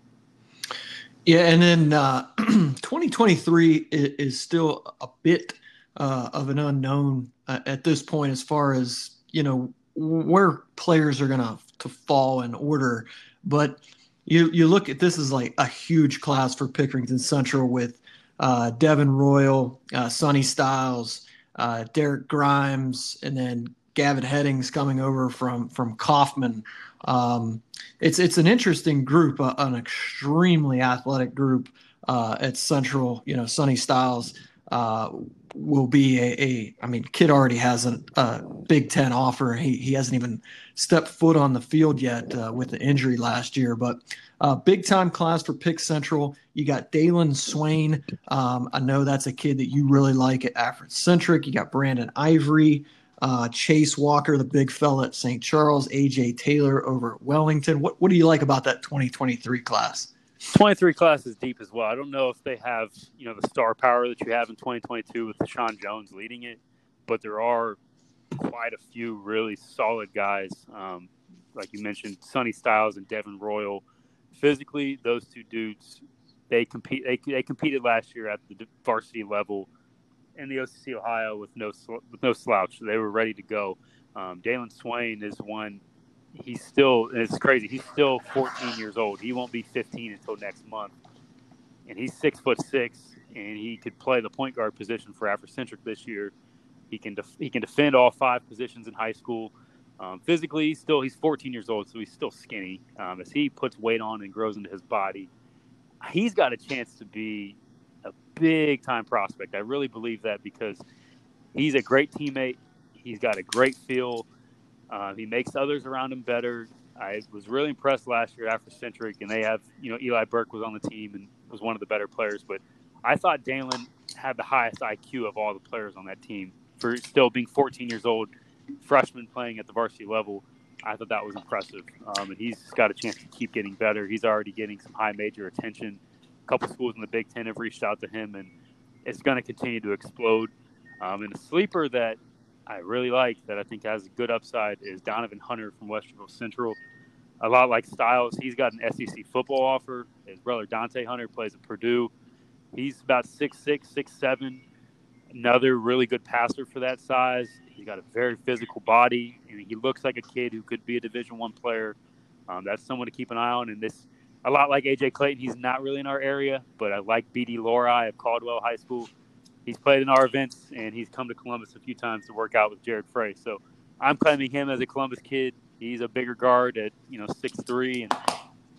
Yeah, and then uh, 2023 is still a bit uh, of an unknown uh, at this point as far as you know where players are going to fall in order. But you you look at this is like a huge class for Pickerington Central with uh, Devin Royal, uh, Sonny Styles, uh, Derek Grimes, and then Gavin Headings coming over from from Coffman. Um, it's it's an interesting group, uh, an extremely athletic group uh, at Central. You know, Sonny Styles uh, will be a, a. I mean, kid already has a, a, Big Ten offer. He he hasn't even stepped foot on the field yet uh, with the injury last year, but. Uh, big time class for Pick Central. You got Dalen Swain. Um, I know that's a kid that you really like at Africentric. You got Brandon Ivory uh, Chase Walker, the big fella at St. Charles, AJ Taylor over at Wellington. What what do you like about that 2023 class? 23 class is deep as well. I don't know if they have you know the star power that you have in 2022 with Sean Jones leading it, but there are quite a few really solid guys. Um, like you mentioned, Sonny Styles and Devin Royal. Physically, those two dudes they compete. They, they competed last year at the varsity level in the OCC Ohio with no with no slouch. They were ready to go. Um, Dalen Swain is one. He's still. it's crazy. He's still 14 years old. He won't be 15 until next month, and he's six foot six, and he could play the point guard position for Africentric this year. He can def- he can defend all five positions in high school. Um, physically, still he's 14 years old, so he's still skinny. Um, as he puts weight on and grows into his body, he's got a chance to be big time prospect. I really believe that because he's a great teammate. He's got a great feel. Uh, he makes others around him better. I was really impressed last year Africentric, and they have, you know, Eli Burke was on the team and was one of the better players. But I thought Dalen had the highest IQ of all the players on that team for still being 14 years old, freshman playing at the varsity level. I thought that was impressive. Um, and he's got a chance to keep getting better. He's already getting some high major attention couple schools in the Big Ten have reached out to him, and it's going to continue to explode. Um, and a sleeper that I really like that I think has a good upside is Donovan Hunter from Westerville Central. A lot like Styles, he's got an SEC football offer. His brother Dante Hunter plays at Purdue. He's about six six, six seven. Another really good passer for that size. He's got a very physical body, and he looks like a kid who could be a Division One player. Um, that's someone to keep an eye on. And this a lot like AJ Clayton. He's not really in our area, but I like BD Lori of Caldwell High School. He's played in our events and he's come to Columbus a few times to work out with Jared Frey. So I'm claiming him as a Columbus kid. He's a bigger guard at you know six three and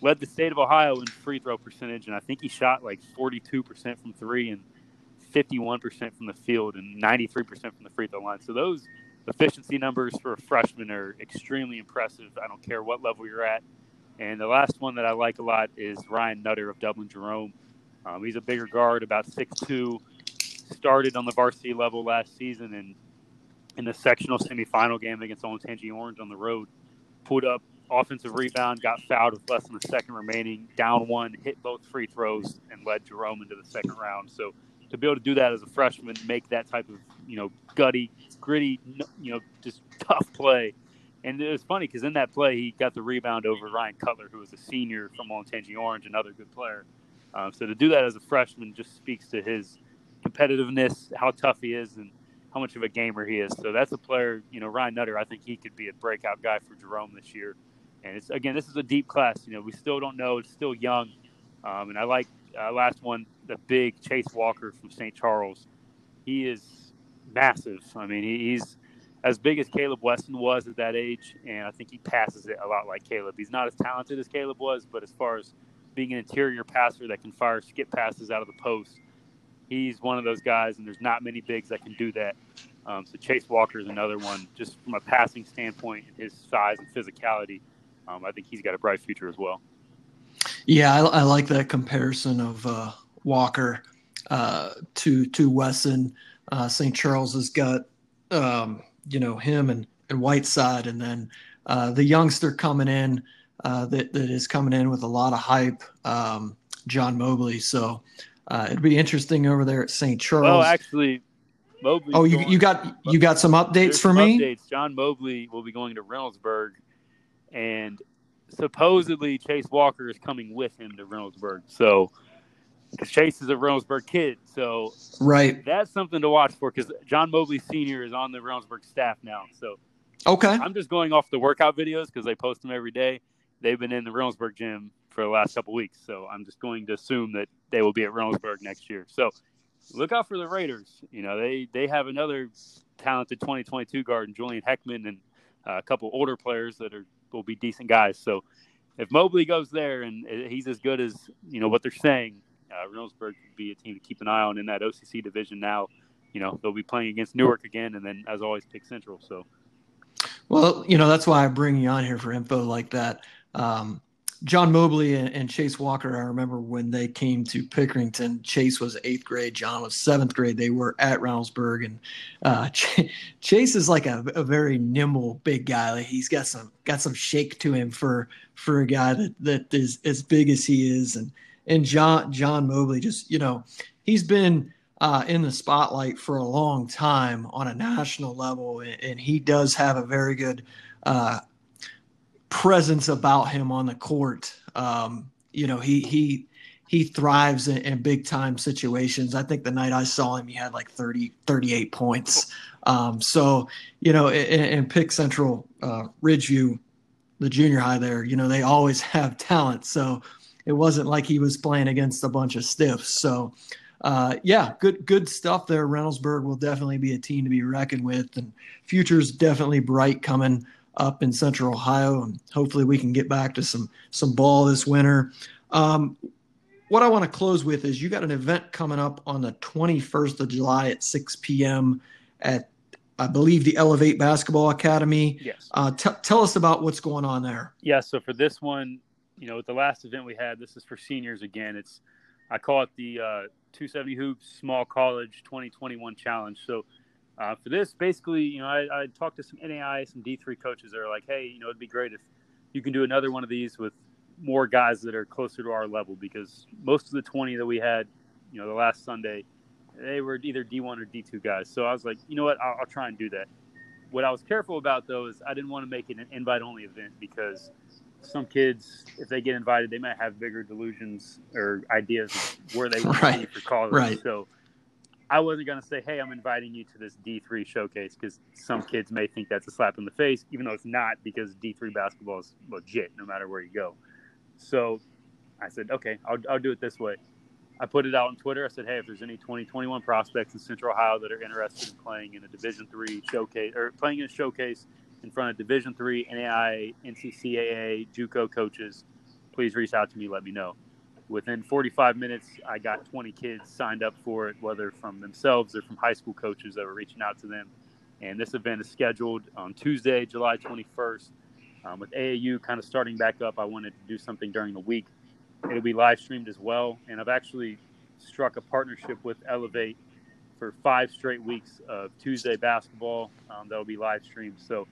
led the state of Ohio in free throw percentage. And I think he shot like 42% from three and 51% from the field and 93% from the free throw line. So those efficiency numbers for a freshman are extremely impressive. I don't care what level you're at. And the last one that I like a lot is Ryan Nutter of Dublin Jerome. Um, he's a bigger guard, about six two. Started on the varsity level last season, and in the sectional semifinal game against Olentangy Orange on the road. Pulled up offensive rebound, got fouled with less than a second remaining, down one, hit both free throws, and led Jerome into the second round. So to be able to do that as a freshman, make that type of you know gutty, gritty, you know, just tough play. And it was funny because in that play, he got the rebound over Ryan Cutler, who was a senior from Olentangy Orange, another good player. Um, so to do that as a freshman just speaks to his competitiveness, how tough he is, and how much of a gamer he is. So that's a player, you know, Ryan Nutter. I think he could be a breakout guy for Jerome this year. And it's again, this is a deep class. You know, we still don't know; it's still young. Um, and I like uh, last one, the big Chase Walker from St. Charles. He is massive. I mean, he, he's as big as Caleb Wesson was at that age, and I think he passes it a lot like Caleb. He's not as talented as Caleb was, but as far as being an interior passer that can fire skip passes out of the post, he's one of those guys, and there's not many bigs that can do that. Um, so Chase Walker is another one, just from a passing standpoint, and his size and physicality. Um, I think he's got a bright future as well. Yeah, I, I like that comparison of uh, Walker uh, to to Wesson. Uh, St. Charles has got um, you know him and, and Whiteside, and then uh, the youngster coming in uh, that that is coming in with a lot of hype, um, John Mobley. So uh, it'd be interesting over there at St. Charles. Well, actually, Mobley. Oh, you, you got you got some updates for me. Updates. John Mobley will be going to Reynoldsburg, and supposedly Chase Walker is coming with him to Reynoldsburg. So Chase is a Reynoldsburg kid. So right, that's something to watch for because John Mobley Senior is on the Reynoldsburg staff now. So okay, I'm just going off the workout videos because they post them every day. They've been in the Reynoldsburg gym for the last couple weeks, so I'm just going to assume that they will be at Reynoldsburg next year. So look out for the Raiders. You know they they have another talented 2022 guard, Julian Heckman, and uh, a couple older players that are will be decent guys. So if Mobley goes there and he's as good as you know what they're saying, uh, Reynoldsburg could be a team to keep an eye on in that OCC division. Now, you know they'll be playing against Newark again, and then as always, pick Central. So, well, you know that's why I bring you on here for info like that. Um, John Mobley and, and, Chase Walker, I remember when they came to Pickerington, Chase was eighth grade, John was seventh grade. They were at Reynoldsburg, and uh, Ch- Chase is like a, a, very nimble, big guy. Like he's got some got some shake to him for for a guy that that is as big as he is, and and John John Mobley just you know he's been uh, in the spotlight for a long time on a national level, and, and he does have a very good uh, presence about him on the court. Um, you know, he he he thrives in, in, big time situations. I think the night I saw him, he had like 30, 38 points. Um, so, you know, in, in Pick Central, uh, Ridgeview, the junior high there, you know, they always have talent. So it wasn't like he was playing against a bunch of stiffs. So, uh, yeah, good good stuff there. Reynoldsburg will definitely be a team to be reckoned with, and future's definitely bright coming up in Central Ohio, and hopefully we can get back to some some ball this winter. Um, what I want to close with is you got an event coming up on the 21st of July at 6 p.m. at I believe the Elevate Basketball Academy. Yes. Uh, t- tell us about what's going on there. Yeah. So for this one, you know, with the last event we had, this is for seniors again. It's I call it the uh, 270 Hoops Small College 2021 Challenge. So uh, for this, basically, you know, I, I talked to some NAI, some D3 coaches that are like, hey, you know, it'd be great if you can do another one of these with more guys that are closer to our level because most of the 20 that we had, you know, the last Sunday, they were either D1 or D2 guys. So I was like, you know what, I'll, I'll try and do that. What I was careful about though is I didn't want to make it an invite only event because some kids, if they get invited, they might have bigger delusions or ideas of where they want right. to be for college. Right. So I wasn't going to say, hey, I'm inviting you to this D3 showcase because some kids may think that's a slap in the face, even though it's not because D3 basketball is legit no matter where you go. So I said, okay, I'll, I'll do it this way. I put it out on Twitter. I said, hey, if there's any 2021 prospects in Central Ohio that are interested in playing in a Division three showcase or playing in a showcase in front of Division three NAI, NCCAA, JUCO coaches, please reach out to me. Let me know. Within 45 minutes, I got 20 kids signed up for it, whether from themselves or from high school coaches that were reaching out to them. And this event is scheduled on Tuesday, July 21st. Um, with AAU kind of starting back up, I wanted to do something during the week. It'll be live streamed as well. And I've actually struck a partnership with Elevate for five straight weeks of Tuesday basketball. Um, that'll be live streamed. So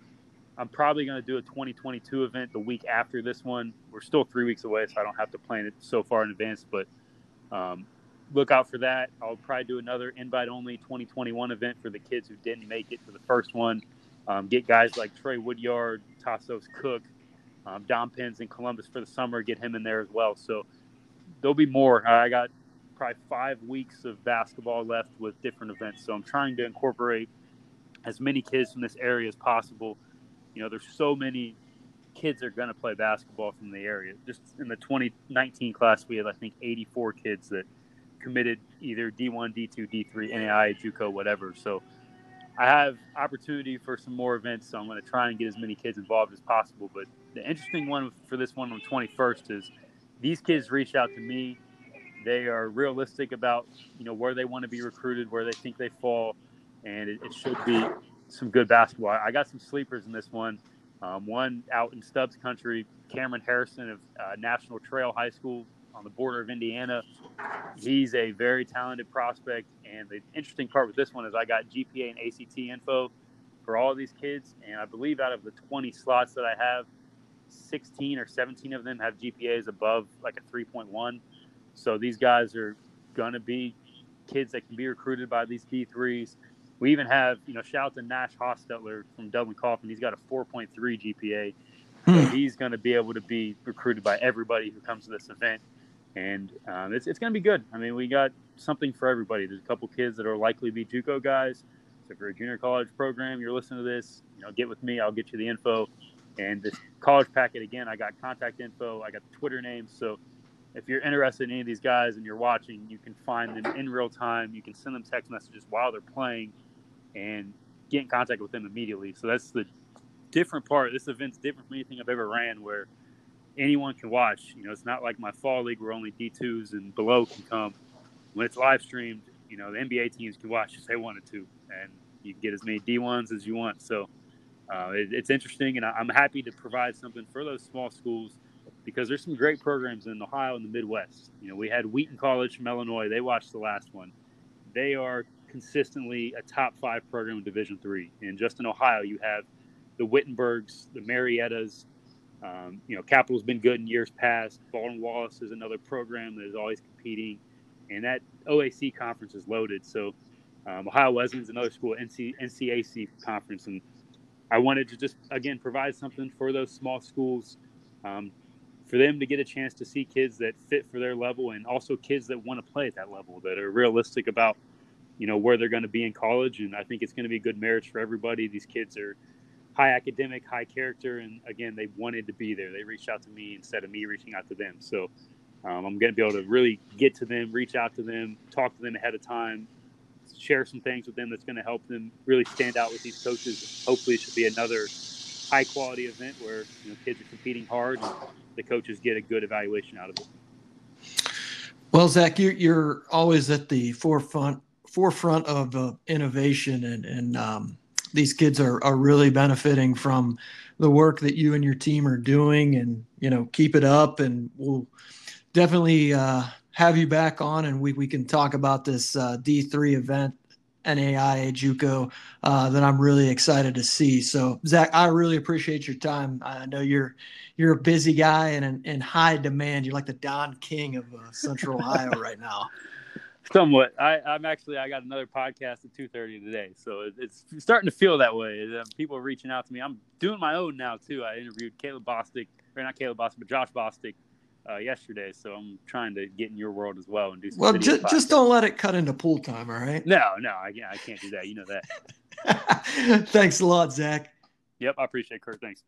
I'm probably going to do a 2022 event the week after this one. We're still three weeks away, so I don't have to plan it so far in advance. But um, look out for that. I'll probably do another invite only 2021 event for the kids who didn't make it to the first one. Um, get guys like Trey Woodyard, Tassos Cook, um, Dom Penn's in Columbus for the summer. Get him in there as well. So there'll be more. I got probably five weeks of basketball left with different events. So I'm trying to incorporate as many kids from this area as possible. You know, there's so many kids that are going to play basketball from the area. Just in the 2019 class, we had, I think, 84 kids that committed either D1, D2, D3, NAI, JUCO, whatever. So I have opportunity for some more events, so I'm going to try and get as many kids involved as possible. But the interesting one for this one on the 21st is these kids reached out to me they are realistic about you know where they want to be recruited, where they think they fall, and it, it should be some good basketball. I got some sleepers in this one. Um, one out in Stubbs country, Cameron Harrison of uh, National Trail High School on the border of Indiana. He's a very talented prospect, and the interesting part with this one is I got GPA and ACT info for all of these kids, and I believe out of the 20 slots that I have, 16 or 17 of them have GPAs above like a 3.1. So these guys are going to be kids that can be recruited by these D3s. We even have, you know, shout out to Nash Hostetler from Dublin Coffman. He's got a 4.3 GPA. So hmm. he's going to be able to be recruited by everybody who comes to this event. And um, it's, it's going to be good. I mean, we got something for everybody. There's a couple kids that are likely to be JUCO guys. So if you're a junior college program, you're listening to this, you know, get with me. I'll get you the info. And this college packet, again, I got contact info. I got the Twitter names. So if you're interested in any of these guys and you're watching, you can find them in real time. You can send them text messages while they're playing and get in contact with them immediately. So that's the different part. This event's different from anything I've ever ran where anyone can watch. You know, it's not like my fall league where only D2s and below can come. When it's live streamed, you know, the NBA teams can watch if they wanted to, and you can get as many D1s as you want. So uh, it, it's interesting, and I'm happy to provide something for those small schools because there's some great programs in Ohio and the Midwest. You know, we had Wheaton College from Illinois. They watched the last one. They are consistently a top five program in Division three. And just in Ohio, you have the Wittenbergs, the Mariettas. Um, you know, Capital's been good in years past. Baldwin Wallace is another program that is always competing, and that OAC conference is loaded. So um, Ohio Wesleyan's another school, NC, NCAC conference, and I wanted to just again provide something for those small schools um, for them to get a chance to see kids that fit for their level and also kids that want to play at that level that are realistic about you know where they're going to be in college and i think it's going to be a good marriage for everybody. These kids are high academic high character and again they wanted to be there. They reached out to me instead of me reaching out to them. So um, i'm going to be able to really get to them reach out to them talk to them ahead of time share some things with them that's going to help them really stand out with these coaches. Hopefully it should be another high quality event where you know kids are competing hard and the coaches get a good evaluation out of it. Well, Zach, you're, you're always at the forefront forefront of uh, innovation, and and um, these kids are are really benefiting from the work that you and your team are doing, and you know keep it up, and we'll definitely uh, have you back on, and we we can talk about this uh, D three event NAI JUCO uh, that I'm really excited to see. So Zach, I really appreciate your time. I know you're you're a busy guy and in, high demand. You're like the Don King of uh, Central Ohio right now. Somewhat. I, am actually I got another podcast at 2:30 today, so it's starting to feel that way. People are reaching out to me. I'm doing my own now too. I interviewed Caleb Bostic, or not Caleb Bostic, but Josh Bostic uh, yesterday, so I'm trying to get in your world as well and do some. Well, just, just don't let it cut into pool time, all right? No, no, I, I can't do that. You know that. Thanks a lot, Zach. Yep, I appreciate it, Kurt. Thanks.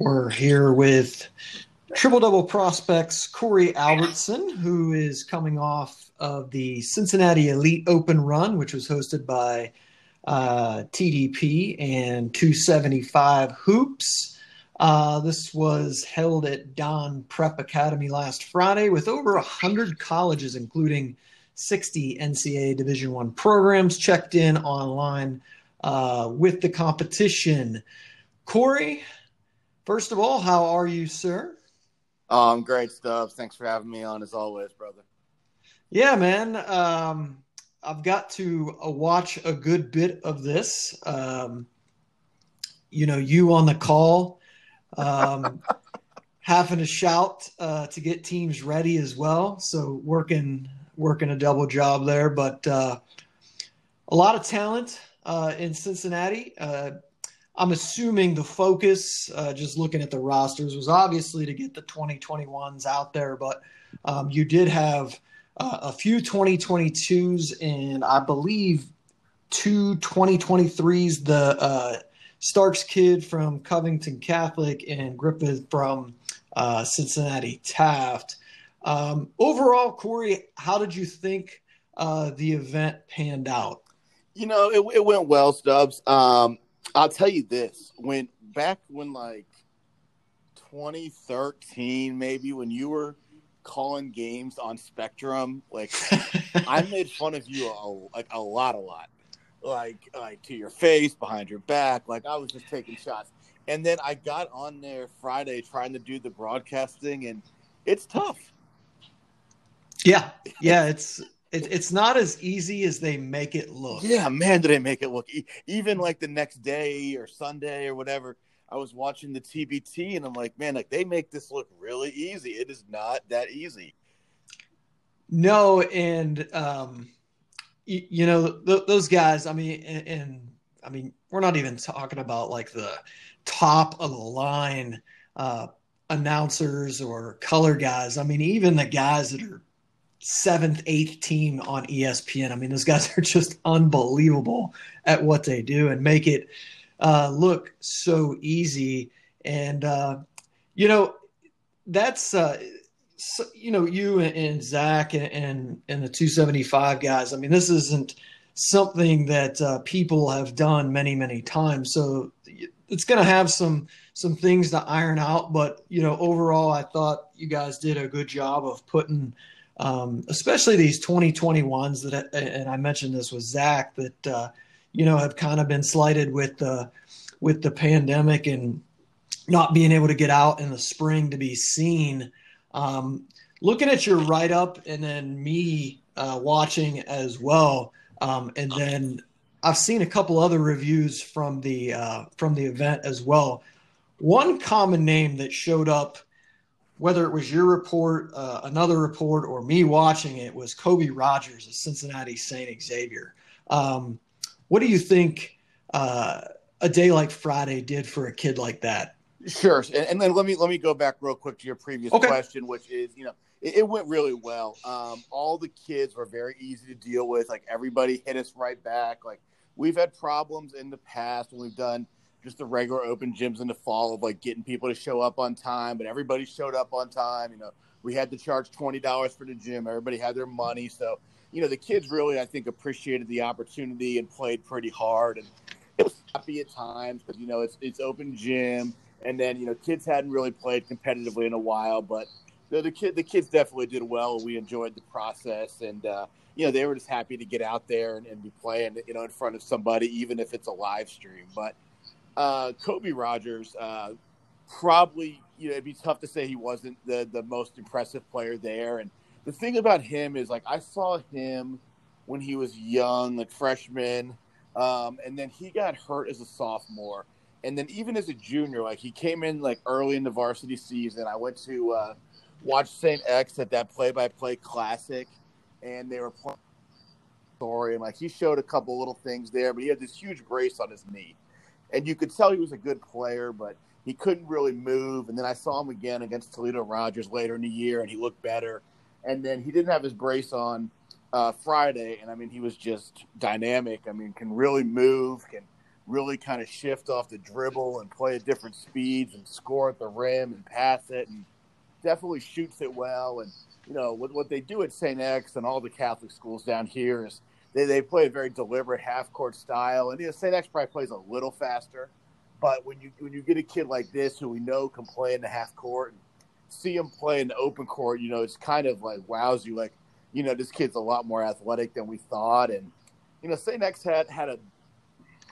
We're here with triple double prospects Corey Albertson, who is coming off of the Cincinnati Elite Open Run, which was hosted by uh, TDP and 275 hoops. Uh, this was held at Dohn Prep Academy last Friday with over 100 colleges, including 60 NCAA Division One programs, checked in online uh, with the competition. Corey, first of all, how are you, sir? Um, great stuff. Thanks for having me on as always, brother. Yeah, man. Um, I've got to uh, watch a good bit of this. Um, you know, you on the call, um, having to shout uh, to get teams ready as well. So working working a double job there, but uh, a lot of talent uh, in Cincinnati. I'm assuming the focus, uh, just looking at the rosters, was obviously to get the 2021s out there, but um, you did have uh, a few 2022s and I believe two 2023s. The uh, Starks kid from Covington Catholic and Griffith from uh, Cincinnati Taft. Um, overall, Corey, how did you think uh, the event panned out? You know, it, it went well, Stubbs. Um, I'll tell you this: when back when like 2013, maybe when you were calling games on Spectrum, like I made fun of you a, like a lot, a lot, like like to your face, behind your back. Like I was just taking shots, and then I got on there Friday trying to do the broadcasting, and it's tough. Yeah, yeah, it's it, it's not as easy as they make it look. Yeah, man, do they make it look? Even like the next day or Sunday or whatever, I was watching the TBT and I'm like, man, like they make this look really easy. It is not that easy. No, and um, you, you know th- those guys. I mean, and, and, I mean, we're not even talking about like the top of the line uh, announcers or color guys. I mean, even the guys that are seventh, eighth team on ESPN. I mean, those guys are just unbelievable at what they do and make it uh, look so easy. And, uh, you know, that's, uh, so, you know, you and Zach and, and, and, the 275 guys. I mean, this isn't something that uh, people have done many, many times. So it's going to have some, some things to iron out. But, you know, overall, I thought you guys did a good job of putting – um, especially these 2021s that, and I mentioned this with Zach, that uh, you know have kind of been slighted with the with the pandemic and not being able to get out in the spring to be seen. Um, looking at your write up and then me uh, watching as well, um, and then I've seen a couple other reviews from the uh, from the event as well. One common name that showed up whether it was your report, uh, another report, or me watching it, was Kobe Rogers of Cincinnati St. Xavier. Um, what do you think uh, a day like Friday did for a kid like that? Sure, and, and, then let me let me go back real quick to your previous okay. question, which is you know it, it went really well. Um, all the kids were very easy to deal with. Like everybody hit us right back. Like we've had problems in the past when we've done just the regular open gyms in the fall of like getting people to show up on time, but everybody showed up on time. You know, we had to charge twenty dollars for the gym. Everybody had their money, so you know the kids really I think appreciated the opportunity and played pretty hard and it was happy at times because you know it's it's open gym and then you know kids hadn't really played competitively in a while, but you know, the kid the kids definitely did well. We enjoyed the process and. uh you know, they were just happy to get out there and, and be playing, you know, in front of somebody, even if it's a live stream. But uh, Kobe Rogers, uh, probably you know it'd be tough to say he wasn't the the most impressive player there. And the thing about him is like I saw him when he was young, like freshman, um, and then he got hurt as a sophomore, and then even as a junior, like he came in like early in the varsity season. I went to uh, watch St. X at that play-by-play classic, and they were playing story, and like he showed a couple little things there, but he had this huge brace on his knee and you could tell he was a good player, but he couldn't really move. And then I saw him again against Toledo Rogers later in the year, and he looked better. And then he didn't have his brace on uh, Friday, and I mean he was just dynamic. I mean, can really move, can really kind of shift off the dribble and play at different speeds and score at the rim and pass it, and definitely shoots it well. And you know what what they do at St. X and all the Catholic schools down here is they, they play a very deliberate half court style, and you know, St. X probably plays a little faster. But when you when you get a kid like this who we know can play in the half court and see him play in the open court, you know, it's kind of like wows you. Like, you know, this kid's a lot more athletic than we thought, and you know, St. X had had a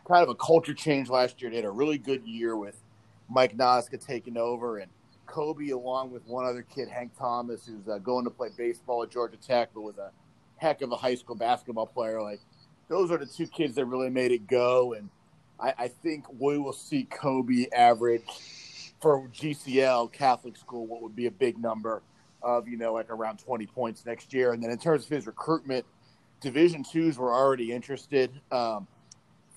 kind of a culture change last year. They had a really good year with Mike Nazca taking over, and Kobe, along with one other kid, Hank Thomas, who's uh, going to play baseball at Georgia Tech, but was a heck of a high school basketball player. Like those are the two kids that really made it go, and I, I think we will see Kobe average for GCL Catholic school what would be a big number of you know like around 20 points next year. And then in terms of his recruitment, Division twos were already interested. Um,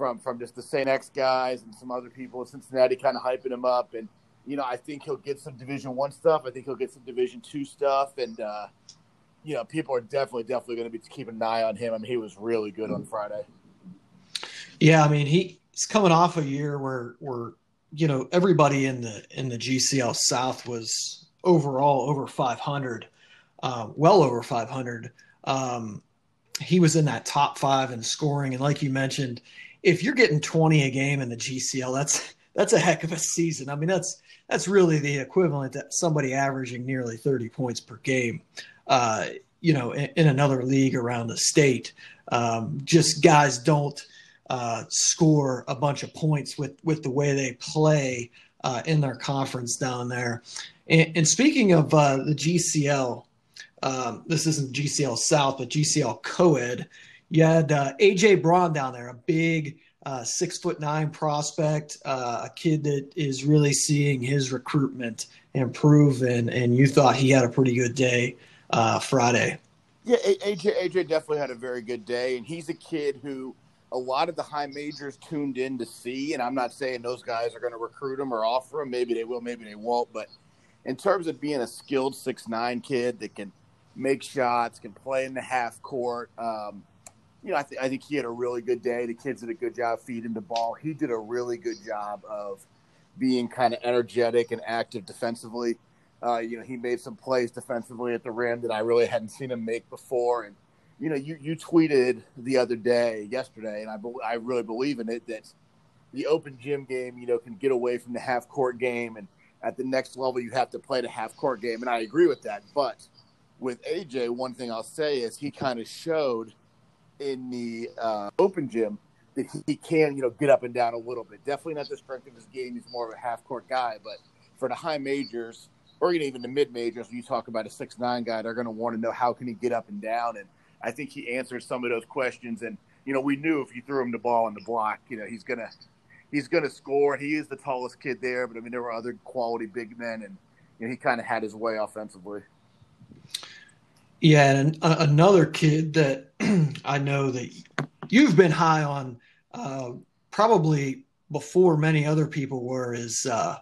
from from just the St. X guys and some other people in Cincinnati kind of hyping him up. And you know, I think he'll get some Division One stuff. I think he'll get some Division Two stuff, and uh, you know, people are definitely definitely going to be keeping an eye on him. I mean, he was really good on Friday. Yeah, I mean, he, he's coming off a year where where you know everybody in the in the GCL South was overall over 500, uh, well over 500. Um, he was in that top five in scoring, and like you mentioned, if you're getting 20 a game in the GCL, that's that's a heck of a season. I mean, that's that's really the equivalent to somebody averaging nearly 30 points per game. Uh, you know, in, in, another league around the state, um, just guys don't uh, score a bunch of points with with the way they play uh, in their conference down there. And, and speaking of uh, the GCL, um, this isn't GCL South, but GCL Co-ed. You had uh, AJ Braun down there, a big uh, six foot nine prospect, a kid that is really seeing his recruitment improve, and and you thought he had a pretty good day uh, Friday. Yeah, AJ AJ definitely had a very good day, and he's a kid who a lot of the high majors tuned in to see. And I'm not saying those guys are going to recruit him or offer him. Maybe they will, maybe they won't. But in terms of being a skilled six nine kid that can make shots, can play in the half court. Um, you know, I, th- I think he had a really good day. The kids did a good job feeding the ball. He did a really good job of being kind of energetic and active defensively. Uh, you know, he made some plays defensively at the rim that I really hadn't seen him make before. And, you know, you, you tweeted the other day, yesterday, and I, be- I really believe in it, that the open gym game, you know, can get away from the half court game. And at the next level, you have to play the half court game. And I agree with that. But with AJ, one thing I'll say is he kind of showed – in the uh, open gym that he can, you know, get up and down a little bit. Definitely not the strength of his game. He's more of a half court guy, but for the high majors or even the mid majors, when you talk about a six nine guy, they're going to want to know how can he get up and down. And I think he answered some of those questions. And you know, we knew if you threw him the ball on the block, you know, he's gonna he's gonna score. He is the tallest kid there, but I mean, there were other quality big men, and you know, he kind of had his way offensively. Yeah, and another kid that I know that you've been high on, uh, probably before many other people were, is a uh,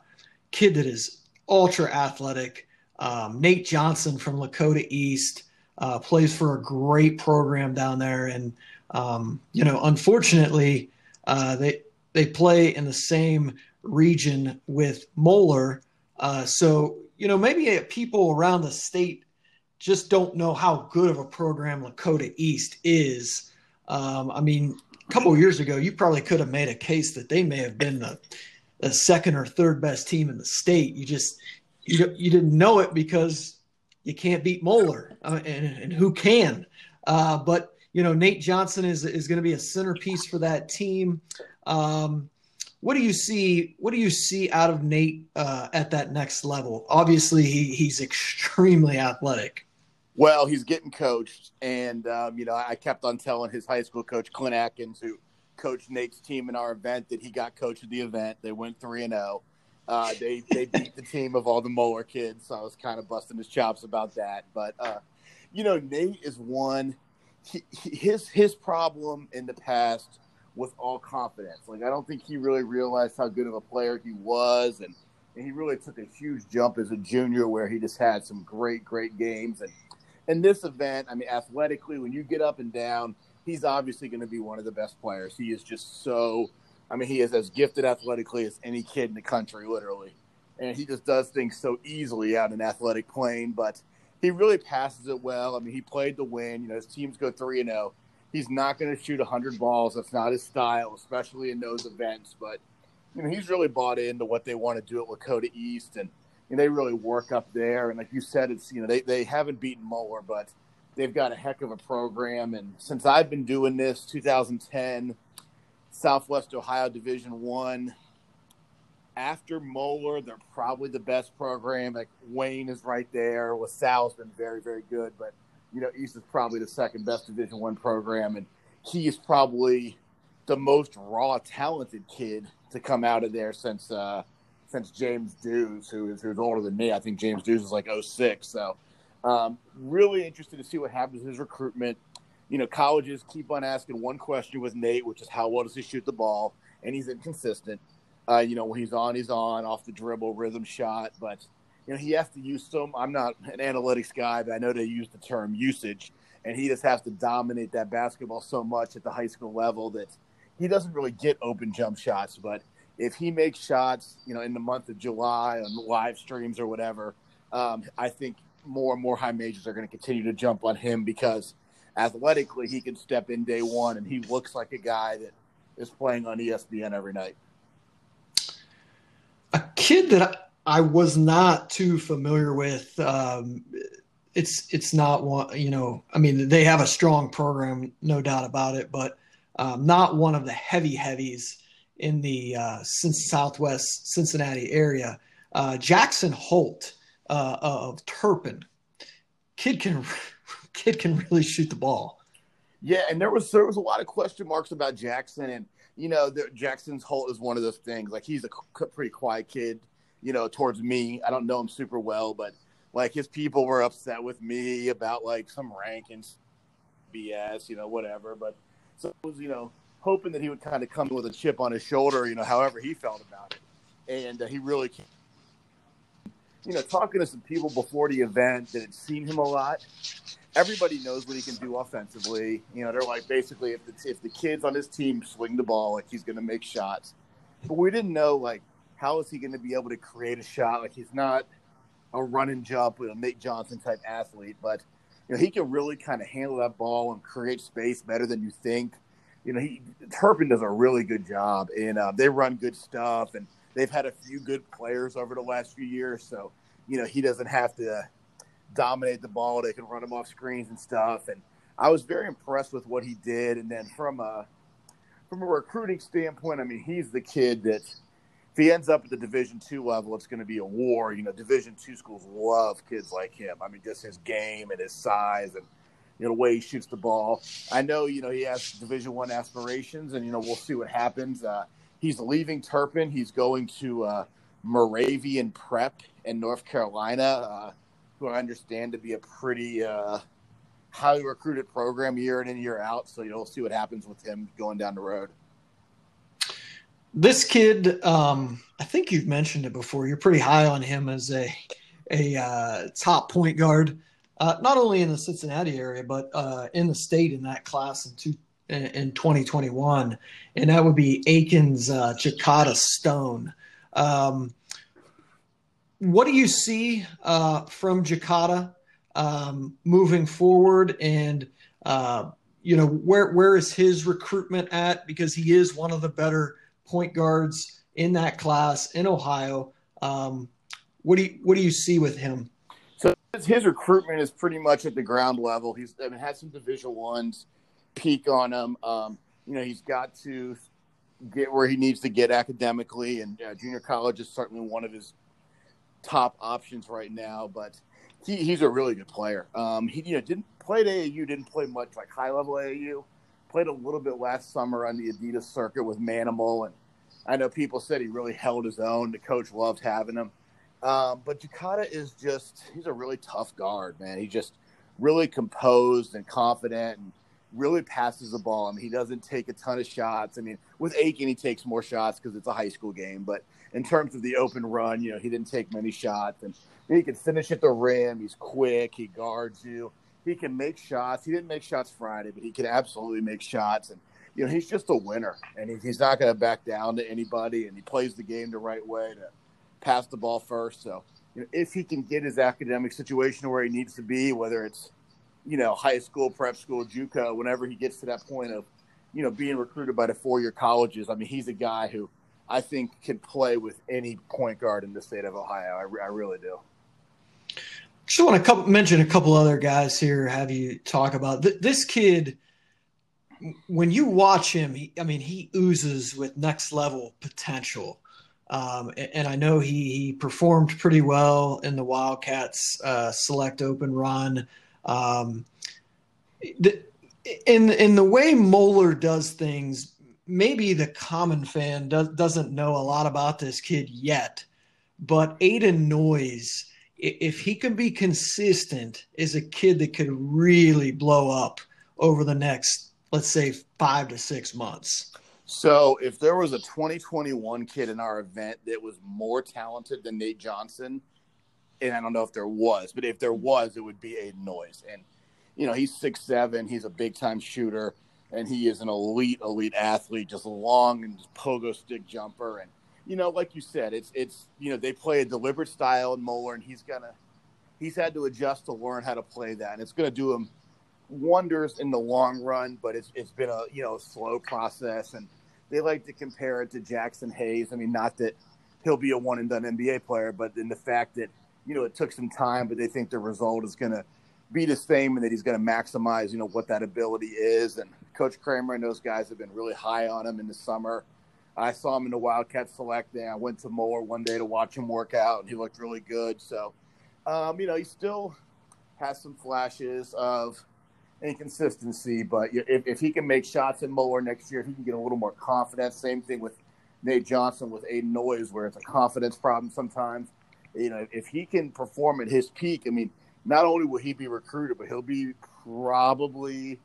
kid that is ultra athletic. Um, Nate Johnson from Lakota East uh, plays for a great program down there, and um, you know, unfortunately, uh, they they play in the same region with Moeller. Uh, so you know, maybe people around the state just don't know how good of a program Lakota East is. Um, I mean, a couple years ago, you probably could have made a case that they may have been the, the second or third best team in the state. You just you, you didn't know it because you can't beat Moeller, uh, and, and, who can? Uh, but you know, Nate Johnson is is going to be a centerpiece for that team. Um, what do you see? What do you see out of Nate uh, at that next level? Obviously, he, he's extremely athletic. Well, he's getting coached, and um, you know, I kept on telling his high school coach Clint Atkins, who coached Nate's team in our event, that he got coach of the event. They went three and zero. Oh. Uh, they they beat the team of all the Moeller kids, so I was kind of busting his chops about that. But uh, you know, Nate is one. He, his his problem in the past was all confidence. Like I don't think he really realized how good of a player he was, and, and he really took a huge jump as a junior, where he just had some great great games and in this event, I mean, athletically, when you get up and down, he's obviously going to be one of the best players. He is just so, I mean, he is as gifted athletically as any kid in the country, literally. And he just does things so easily out in athletic plane, but he really passes it well. I mean, he played to win. You know, his teams go 3 and 0. He's not going to shoot 100 balls. That's not his style, especially in those events. But, you know, he's really bought into what they want to do at Lakota East. And, and they really work up there. And like you said, it's you know they they haven't beaten Moeller, but they've got a heck of a program. And since I've been doing this, 2010, Southwest Ohio Division One after Moeller, they're probably the best program. Like Wayne is right there. LaSalle's been very, very good, but you know, East is probably the second best Division One program, and he is probably the most raw, talented kid to come out of there since uh, since James Dews, who is who's older than me. I think James Dews is like 06. So, um, really interested to see what happens with his recruitment. You know, colleges keep on asking one question with Nate, which is how well does he shoot the ball, and he's inconsistent. Uh, you know, when he's on, he's on off the dribble, rhythm shot, but you know he has to use some. I'm not an analytics guy, but I know they use the term usage, and he just has to dominate that basketball so much at the high school level that he doesn't really get open jump shots. But if he makes shots, you know, in the month of July on live streams or whatever, um, I think more and more high majors are going to continue to jump on him because athletically he can step in day one and he looks like a guy that is playing on ESPN every night a kid that I was not too familiar with. Um, it's it's not one you know. I mean, they have a strong program, no doubt about it, but um, not one of the heavy heavies in the uh, Southwest Cincinnati area. Uh, Jackson Holt uh, of Turpin, kid can kid can really shoot the ball. Yeah, and there was there was a lot of question marks about Jackson and you know, the, Jackson's Holt is one of those things. Like he's a pretty quiet kid, you know, towards me. I don't know him super well, but like his people were upset with me about like some rankings, BS, you know, whatever. But so it was, you know, hoping that he would kind of come with a chip on his shoulder, you know, however he felt about it, and uh, he really. You know, talking to some people before the event that had seen him a lot, everybody knows what he can do offensively. You know, they're like basically if the if the kids on his team swing the ball, like he's going to make shots. But we didn't know like how is he going to be able to create a shot? Like he's not a run and jump, with a Nate Johnson type athlete, but you know he can really kind of handle that ball and create space better than you think. You know, he Turpin does a really good job, and uh, they run good stuff, and they've had a few good players over the last few years. So, you know, he doesn't have to dominate the ball. They can run him off screens and stuff. And I was very impressed with what he did. And then from a from a recruiting standpoint, I mean, he's the kid that if he ends up at the Division two level, it's going to be a war. You know, Division two schools love kids like him. I mean, just his game and his size and you know the way he shoots the ball. I know you know he has Division one aspirations, and you know we'll see what happens. Uh, he's leaving Turpin. He's going to uh, Moravian Prep in North Carolina. Uh, who I understand to be a pretty uh, highly recruited program year in and year out. So you'll see what happens with him going down the road. This kid, um, I think you've mentioned it before. You're pretty high on him as a a uh, top point guard, uh, not only in the Cincinnati area but uh, in the state in that class in two, in 2021, and that would be Aikens uh, Stone. Um, what do you see uh, from Jakada um, moving forward, and uh, you know where where is his recruitment at? Because he is one of the better point guards in that class in Ohio. Um, what do you what do you see with him? So his recruitment is pretty much at the ground level. He's I mean, had some Division ones peak on him. Um, you know, he's got to get where he needs to get academically, and uh, junior college is certainly one of his top options right now, but he, he's a really good player. Um, he you know didn't play at AAU, didn't play much like high level AAU. Played a little bit last summer on the Adidas circuit with Manimal, and I know people said he really held his own. The coach loved having him. Um, but Jakada is just he's a really tough guard, man. He's just really composed and confident and really passes the ball. I mean, he doesn't take a ton of shots. I mean, with Aiken, he takes more shots because it's a high school game. But in terms of the open run, you know, he didn't take many shots, and he can finish at the rim. He's quick. He guards you. He can make shots. He didn't make shots Friday, but he can absolutely make shots. And you know, he's just a winner, and he's not going to back down to anybody. And he plays the game the right way to pass the ball first. So, you know, if he can get his academic situation where he needs to be, whether it's you know, high school, prep school, JUCO, whenever he gets to that point of, you know, being recruited by the four-year colleges. I mean, he's a guy who I think can play with any point guard in the state of Ohio. I, I really do. Just want to couple, mention a couple other guys here. Have you talk about th- this kid? When you watch him, he, I mean, he oozes with next level potential. Um, and, and, I know he, he, performed pretty well in the Wildcats uh, Select Open run. Um, the, in in the way Moeller does things, maybe the common fan does, doesn't know a lot about this kid yet. But Aiden Noyes, if he can be consistent, is a kid that could really blow up over the next, let's say, five to six months. So, if there was a 2021 kid in our event that was more talented than Nate Johnson, and I don't know if there was, but if there was, it would be Aiden Noyes. And, you know, he's six seven, he's a big time shooter, and he is an elite, elite athlete, just long and just pogo stick jumper. And, you know, like you said, it's, it's, you know, they play a deliberate style in Moeller, and he's to, he's had to adjust to learn how to play that. And it's to do him wonders in the long run, but it's, it's been a, you know, slow process. And, they like to compare it to Jaxson Hayes. I mean, not that he'll be a one and done NBA player, but in the fact that you know it took some time, but they think the result is going to be the same, and that he's going to maximize you know what that ability is. And Coach Kremer and those guys have been really high on him in the summer. I saw him in the Wildcat Select Day. I went to Moore one day to watch him work out, and he looked really good. So, um, you know, he still has some flashes of inconsistency. But if, if he can make shots in Moeller next year, he can get a little more confidence. Same thing with Nate Johnson with Aiden Noyes, where it's a confidence problem sometimes. You know, if he can perform at his peak, I mean, not only will he be recruited, but he'll be probably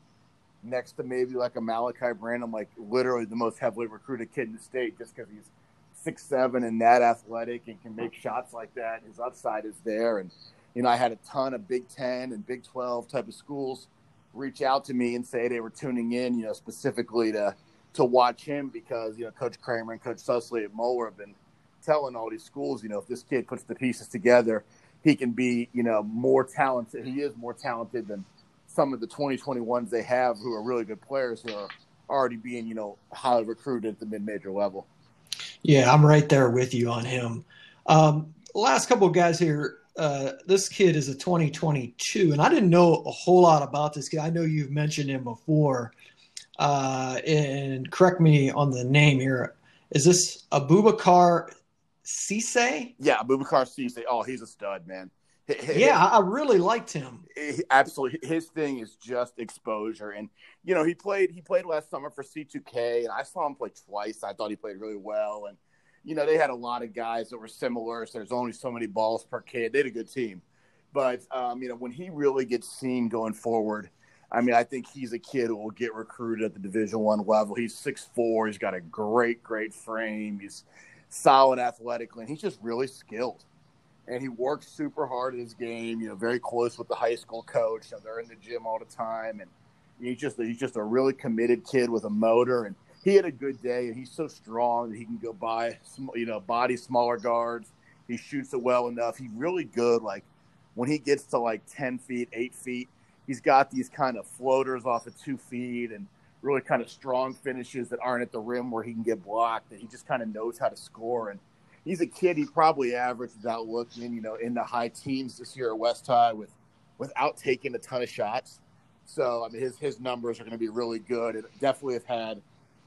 next to maybe like a Malachi Branham, like literally the most heavily recruited kid in the state, just because he's six seven and that athletic and can make shots like that. His upside is there, and you know, I had a ton of Big Ten and Big Twelve type of schools reach out to me and say they were tuning in, you know, specifically to to watch him because you know Coach Kremer and Coach Susley at Moeller have been telling all these schools, you know, if this kid puts the pieces together, he can be, you know, more talented. He is more talented than some of the 2021s they have, who are really good players who are already being, you know, highly recruited at the mid-major level. Yeah, I'm right there with you on him. Um, last couple of guys here uh, this kid is a 2022, and I didn't know a whole lot about this kid. I know you've mentioned him before, uh, and correct me on the name here. Is this Abubakar Cisse? Yeah, Abubakar Cisse. Oh, he's a stud, man. Yeah, I really liked him. Absolutely, his thing is just exposure, and you know he played he played last summer for C2K, and I saw him play twice. I thought he played really well, and you know, they had a lot of guys that were similar. So there's only so many balls per kid. They had a good team. But, um, you know, when he really gets seen going forward, I mean, I think he's a kid who will get recruited at the Division One level. He's six four. He's got a great, great frame. He's solid athletically, and he's just really skilled. And he works super hard in his game. You know, very close with the high school coach. Know, they're in the gym all the time, and he's just he's just a really committed kid with a motor. And he had a good day, and he's so strong that he can go by, you know, body smaller guards. He shoots it well enough. He's really good. Like when he gets to like ten feet, eight feet, he's got these kind of floaters off of two feet and really kind of strong finishes that aren't at the rim where he can get blocked. That he just kind of knows how to score. And he's a kid. He probably averaged without looking, you know, in the high teens this year at West High with without taking a ton of shots. So I mean, his his numbers are going to be really good. And definitely have had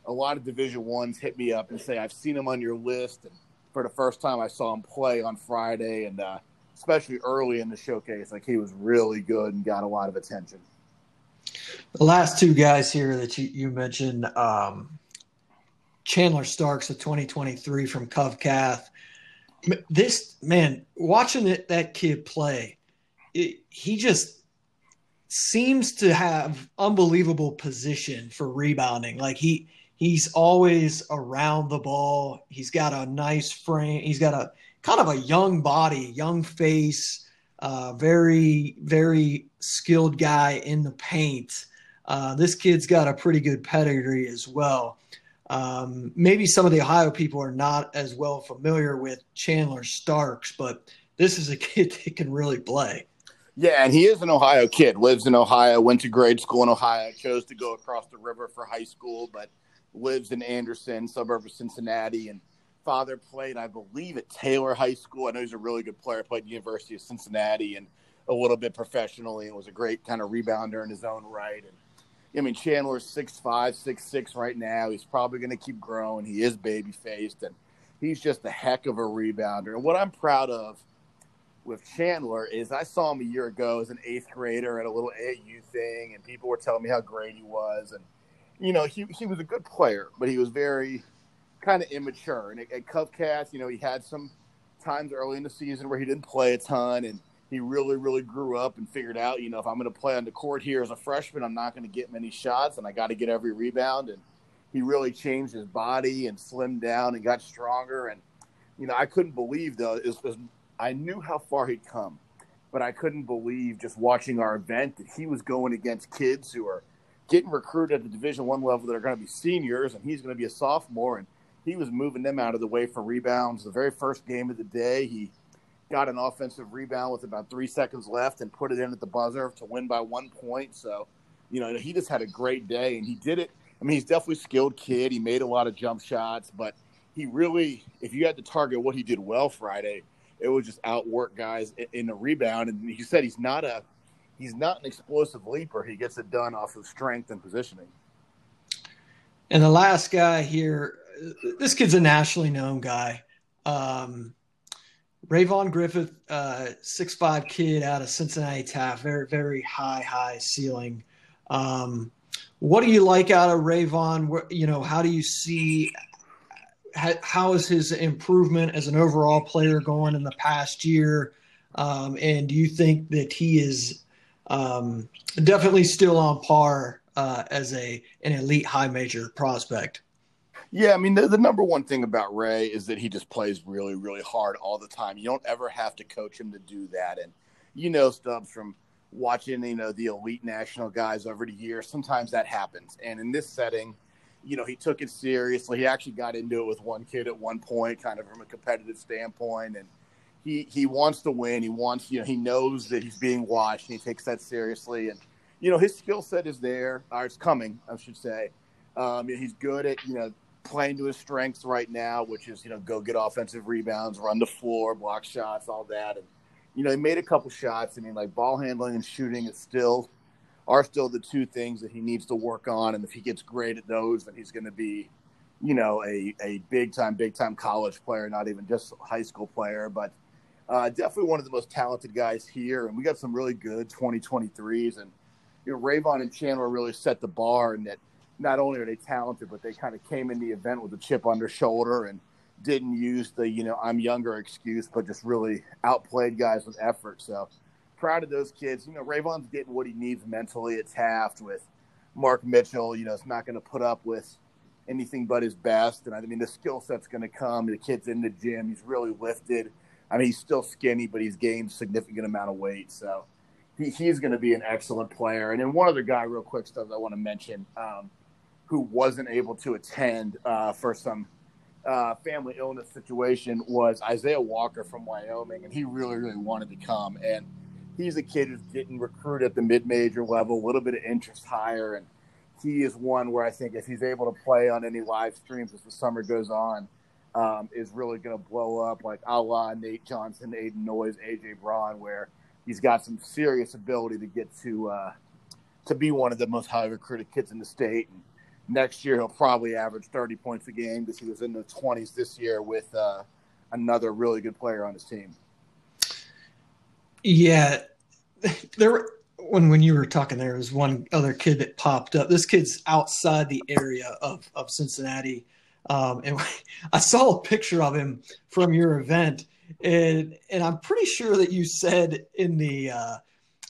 a lot of Division Ones hit me up and say, "I've seen him on your list." And for the first time, I saw him play on Friday, and uh, especially early in the showcase, like he was really good and got a lot of attention. The last two guys here that you, you mentioned, um, Chandler Starks of 2023 from Cov-Cath. This man, watching it, that kid play, it, he just seems to have unbelievable position for rebounding. Like he he's always around the ball. He's got a nice frame. He's got a kind of a young body, young face, uh, very, very skilled guy in the paint. Uh, this kid's got a pretty good pedigree as well. Um, maybe some of the Ohio people are not as well familiar with Chandler Starks, but this is a kid that can really play. Yeah, and he is an Ohio kid, lives in Ohio, went to grade school in Ohio, chose to go across the river for high school, but – lives in Anderson, suburb of Cincinnati, and father played, I believe, at Taylor High School. I know he's a really good player. Played at University of Cincinnati and a little bit professionally, and was a great kind of rebounder in his own right. And I mean, Chandler's six five, six six right now. He's probably going to keep growing. He is baby faced, and he's just a heck of a rebounder. And what I'm proud of with Chandler is I saw him a year ago as an eighth grader at a little AAU thing, and people were telling me how great he was. And, you know, he, he was a good player, but he was very kind of immature. And at, at CovCath, you know, he had some times early in the season where he didn't play a ton, and he really, really grew up and figured out, you know, if I'm going to play on the court here as a freshman, I'm not going to get many shots, and I got to get every rebound. And he really changed his body and slimmed down and got stronger. And you know, I couldn't believe though. I knew how far he'd come, but I couldn't believe just watching our event that he was going against kids who are getting recruited at the Division One level that are going to be seniors, and he's going to be a sophomore, and he was moving them out of the way for rebounds. The very first game of the day, he got an offensive rebound with about three seconds left and put it in at the buzzer to win by one point. So, you know, he just had a great day, and he did it I mean, he's definitely a skilled kid. He made a lot of jump shots, but he really, if you had to target what he did well Friday, it was just outwork guys in the rebound. And he said he's not a he's not an explosive leaper. He gets it done off of strength and positioning. And the last guy here, this kid's a nationally known guy. Um, Rayvon Griffith, uh, six five kid out of Cincinnati Taft, very very high high ceiling. Um, what do you like out of Rayvon? You know, how do you see how is his improvement as an overall player going in the past year? Um, and do you think that he is um, definitely still on par uh, as a an elite high major prospect? Yeah, I mean the, the number one thing about Ray is that he just plays really, really hard all the time. You don't ever have to coach him to do that, and you know Stubbs from watching you know the elite national guys over the years sometimes that happens. And in this setting you know he took it seriously. He actually got into it with one kid at one point kind of from a competitive standpoint. And he he wants to win. He wants you know he knows that he's being watched. And he takes that seriously. And you know his skill set is there or it's coming i should say. Um, he's good at you know playing to his strengths right now which is you know go get offensive rebounds run the floor block shots all that and you know, he made a couple shots. I mean, like ball handling and shooting is still are still the two things that he needs to work on. And if he gets great at those, then he's going to be, you know, a, a big time, big time college player, not even just high school player, but uh, definitely one of the most talented guys here. And we got some really good 2023s. And, you know, Rayvon and Chandler really set the bar and that not only are they talented, but they kind of came in the event with a chip on their shoulder and didn't use the you know I'm younger excuse, but just really outplayed guys with effort. So proud of those kids. You know, Rayvon's getting what he needs mentally at Taft with Mark Mitchell. You know, it's not going to put up with anything but his best. And I mean, the skill set's going to come. The kid's in the gym. He's really lifted. I mean, he's still skinny, but he's gained significant amount of weight. So he, he's going to be an excellent player. And then one other guy, real quick, stuff I want to mention, um, who wasn't able to attend uh, for some uh, family illness situation was Isaiah Walker from Wyoming, and he really, really wanted to come. And he's a kid who's getting recruited at the mid-major level, a little bit of interest higher, and he is one where I think if he's able to play on any live streams as the summer goes on, um, is really going to blow up like a la Nate Johnson, Aiden Noyes, AJ Braun, where he's got some serious ability to get to uh, to be one of the most highly recruited kids in the state. And next year he'll probably average 30 points a game because he was in the 20s this year with uh, another really good player on his team. Yeah, there when when you were talking, there was one other kid that popped up. This kid's outside the area of of Cincinnati, um, and I saw a picture of him from your event, and and I'm pretty sure that you said in the uh,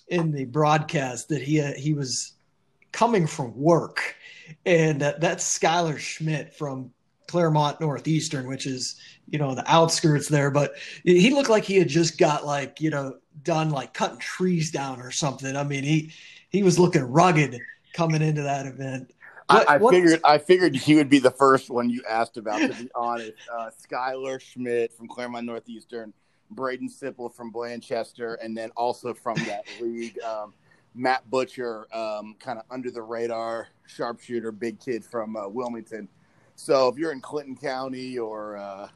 in the broadcast that he uh, he was coming from work and uh, that's Skylar Schmidt from Clermont Northeastern, which is you know the outskirts there. But he looked like he had just got like you know done like cutting trees down or something. I mean he he was looking rugged coming into that event. What, I, I figured I figured he would be the first one you asked about. To be honest, uh, Skylar Schmidt from Clermont Northeastern, Braden Sipple from Blanchester, and then also from that league. Um, Matt Butcher, um, kind of under the radar sharpshooter, big kid from uh, Wilmington. So if you're in Clinton County or uh,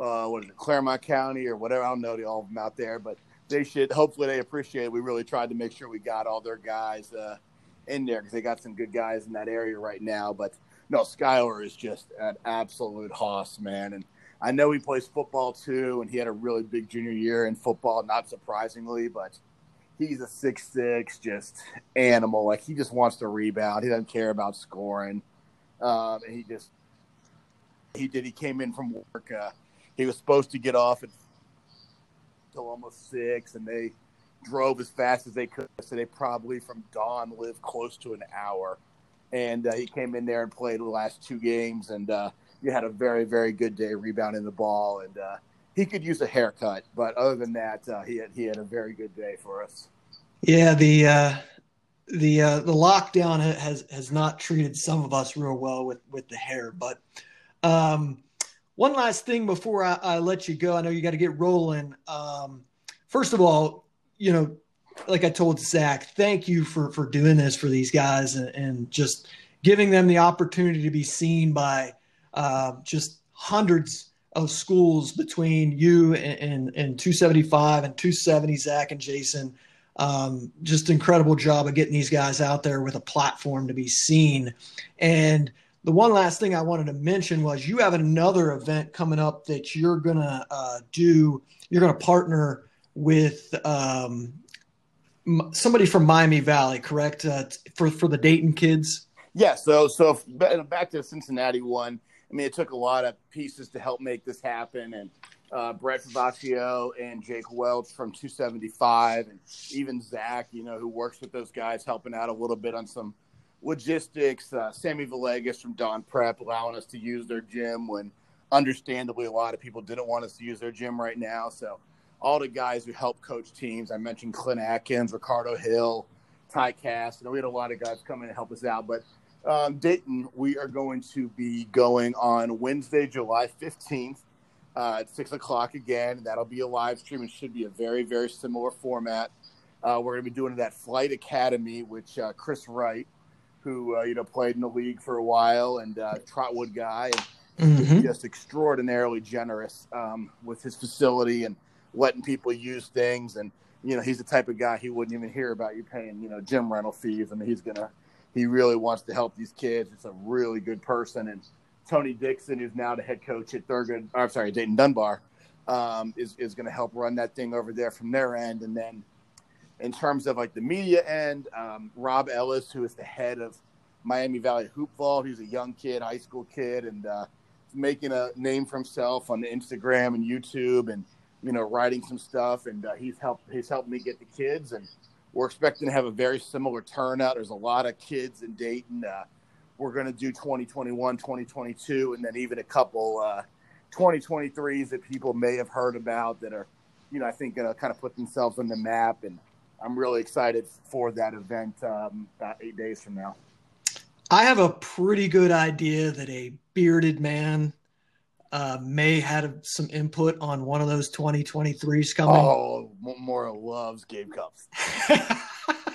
uh, what is it, Clermont County or whatever, I don't know all of them out there, but they should. Hopefully, they appreciate. It. We really tried to make sure we got all their guys uh, in there because they got some good guys in that area right now. But no, Skylar is just an absolute hoss, man, and I know he plays football too, and he had a really big junior year in football, not surprisingly, but he's a six six just animal. Like he just wants to rebound. He doesn't care about scoring. Um, and he just he did. He came in from work. Uh, he was supposed to get off at till almost six, and they drove as fast as they could. So they probably from dawn lived close to an hour. And uh, he came in there and played the last two games, and uh, he had a very, very good day rebounding the ball. And uh, he could use a haircut, but other than that, uh, he had he had a very good day for us. Yeah, the uh, the uh, the lockdown has has not treated some of us real well with with the hair. But um, one last thing before I, I, let you go, I know you got to get rolling. Um, first of all, you know, like I told Zach, thank you for for doing this for these guys and, and just giving them the opportunity to be seen by uh, just hundreds of schools between you and, and, and 275 and 270, Zach and Jason. Um, just incredible job of getting these guys out there with a platform to be seen. And the one last thing I wanted to mention was you have another event coming up that you're gonna uh, do. You're gonna partner with um, somebody from Miami Valley, correct? Uh, for for the Dayton kids. Yeah. So so back to the Cincinnati one. I mean, it took a lot of pieces to help make this happen, and uh, Brett Favaccio and Jake Welch from 275, and even Zach, you know, who works with those guys, helping out a little bit on some logistics. Uh, Sammy Villegas from Dohn Prep allowing us to use their gym when, understandably, a lot of people didn't want us to use their gym right now. So, all the guys who help coach teams. I mentioned Clint Atkins, Ricardo Hill, Ty Cass. Know, we had a lot of guys come in and help us out, but um, Dayton, we are going to be going on Wednesday, July 15th uh, at 6 o'clock again. That'll be a live stream. It should be a very, very similar format. Uh, we're going to be doing it at Flight Academy, which uh, Chris Wright, who uh, you know played in the league for a while and uh, Trotwood guy, and mm-hmm. just extraordinarily generous um, with his facility and letting people use things. And you know, he's the type of guy he wouldn't even hear about you paying you know gym rental fees. I mean, he's gonna he really wants to help these kids. It's a really good person. And Tony Dixon, who's now the head coach at Thurgood, I'm sorry, Dayton Dunbar, um, is, is going to help run that thing over there from their end. And then in terms of like the media end, um, Rob Ellis, who is the head of Miami Valley Hoopball, he's a young kid, high school kid, and uh, making a name for himself on Instagram and YouTube and, you know, writing some stuff. And uh, he's helped, he's helped me get the kids and, we're expecting to have a very similar turnout. There's a lot of kids in Dayton. Uh, we're going to do 2021, 2022, and then even a couple uh, 2023s that people may have heard about that are, you know, I think going to kind of put themselves on the map. And I'm really excited for that event um, about eight days from now. I have a pretty good idea that a bearded man uh, may had some input on one of those 2023s coming. Oh, Moro loves Gabe Cupps.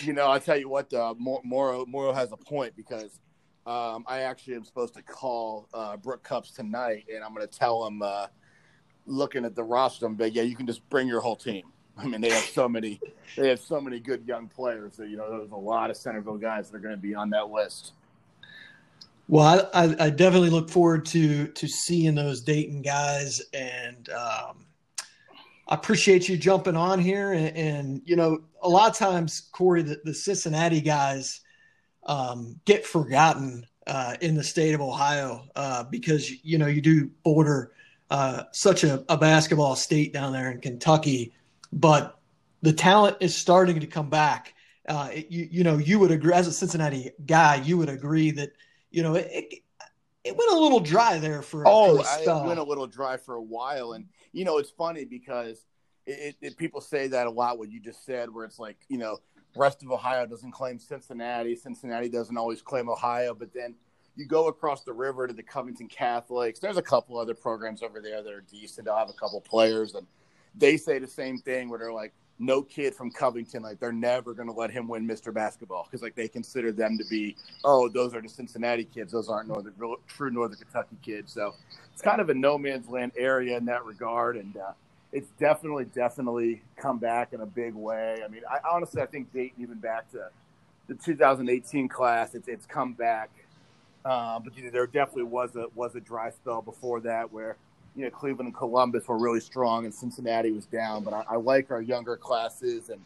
you know, I tell you what, uh, Moro Moro has a point because um, I actually am supposed to call uh, Brook Cupps tonight, and I'm going to tell him, uh, looking at the roster, I'm yeah, you can just bring your whole team. I mean, they have so many, they have so many good young players. So you know, there's a lot of Centerville guys that are going to be on that list. Well, I, I, definitely look forward to to seeing those Dayton guys, and um, I appreciate you jumping on here. And, and, you know, a lot of times, Corey, the, the Cincinnati guys um, get forgotten uh, in the state of Ohio uh, because you know you do border uh, such a, a basketball state down there in Kentucky, but the talent is starting to come back. Uh, you, you know, you would agree as a Cincinnati guy, you would agree that you know, it, it, went a little dry there for. Oh, for it went a little dry for a while, and you know, it's funny because it, it, people say that a lot. What you just said, where it's like, you know, rest of Ohio doesn't claim Cincinnati, Cincinnati doesn't always claim Ohio, but then you go across the river to the Covington Catholics. There's a couple other programs over there that are decent. They'll have a couple players, and they say the same thing where they're like, no kid from Covington, like they're never going to let him win Mr. Basketball because like they consider them to be, oh, those are the Cincinnati kids. Those aren't northern, true Northern Kentucky kids. So it's kind of a no man's land area in that regard, and uh, it's definitely, definitely come back in a big way. I mean, I honestly, I think Dayton even back to the 2018 class, it's it's come back Uh, but you know, there definitely was a was a dry spell before that where you know Cleveland and Columbus were really strong and Cincinnati was down. But I, I like our younger classes and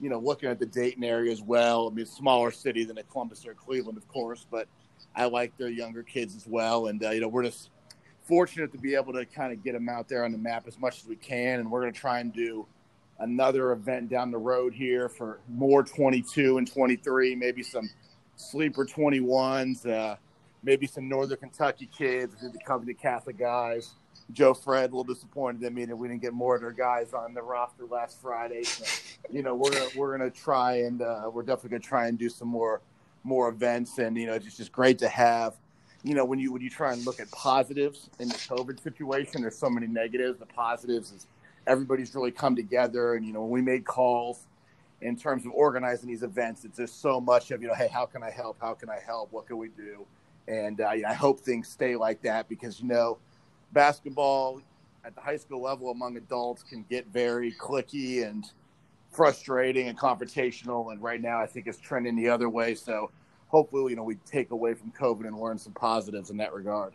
you know looking at the Dayton area as well. I mean, smaller city than a Columbus or Cleveland, of course, but I like their younger kids as well. And uh, you know, we're just fortunate to be able to kind of get them out there on the map as much as we can. And we're going to try and do another event down the road here for more 22 and 23, maybe some sleeper 21s, uh, maybe some Northern Kentucky kids the Catholic guys. Joe Fred a little disappointed in me that we didn't get more of their guys on the roster last Friday. So, you know, we're gonna we're gonna try and uh, we're definitely gonna try and do some more more events, and you know, it's just great to have. You know, when you when you try and look at positives in the COVID situation, there's so many negatives. The positives is everybody's really come together, and you know, when we made calls in terms of organizing these events, it's just so much of you know, hey, how can I help? How can I help? What can we do? And uh, I hope things stay like that because you know basketball at the high school level among adults can get very clicky and frustrating and confrontational. And right now, I think it's trending the other way. So hopefully, you know, we take away from COVID and learn some positives in that regard.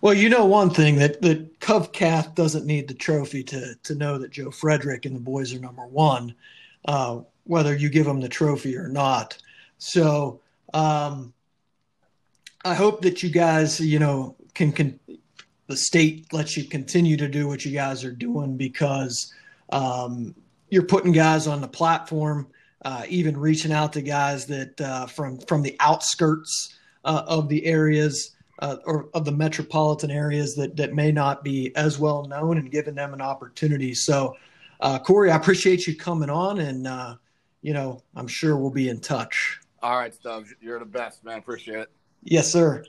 Well, you know one thing that that CovCath doesn't need the trophy to to know that Joe Frederick and the boys are number one, uh, whether you give them the trophy or not. So um, I hope that you guys, you know, can can the state lets you continue to do what you guys are doing because um, you're putting guys on the platform, uh, even reaching out to guys that uh, from from the outskirts uh, of the areas uh, or of the metropolitan areas that that may not be as well known, and giving them an opportunity. So, uh, Corey, I appreciate you coming on, and uh, you know I'm sure we'll be in touch. All right, Stubbs, you're the best, man. Appreciate it. Yes, sir.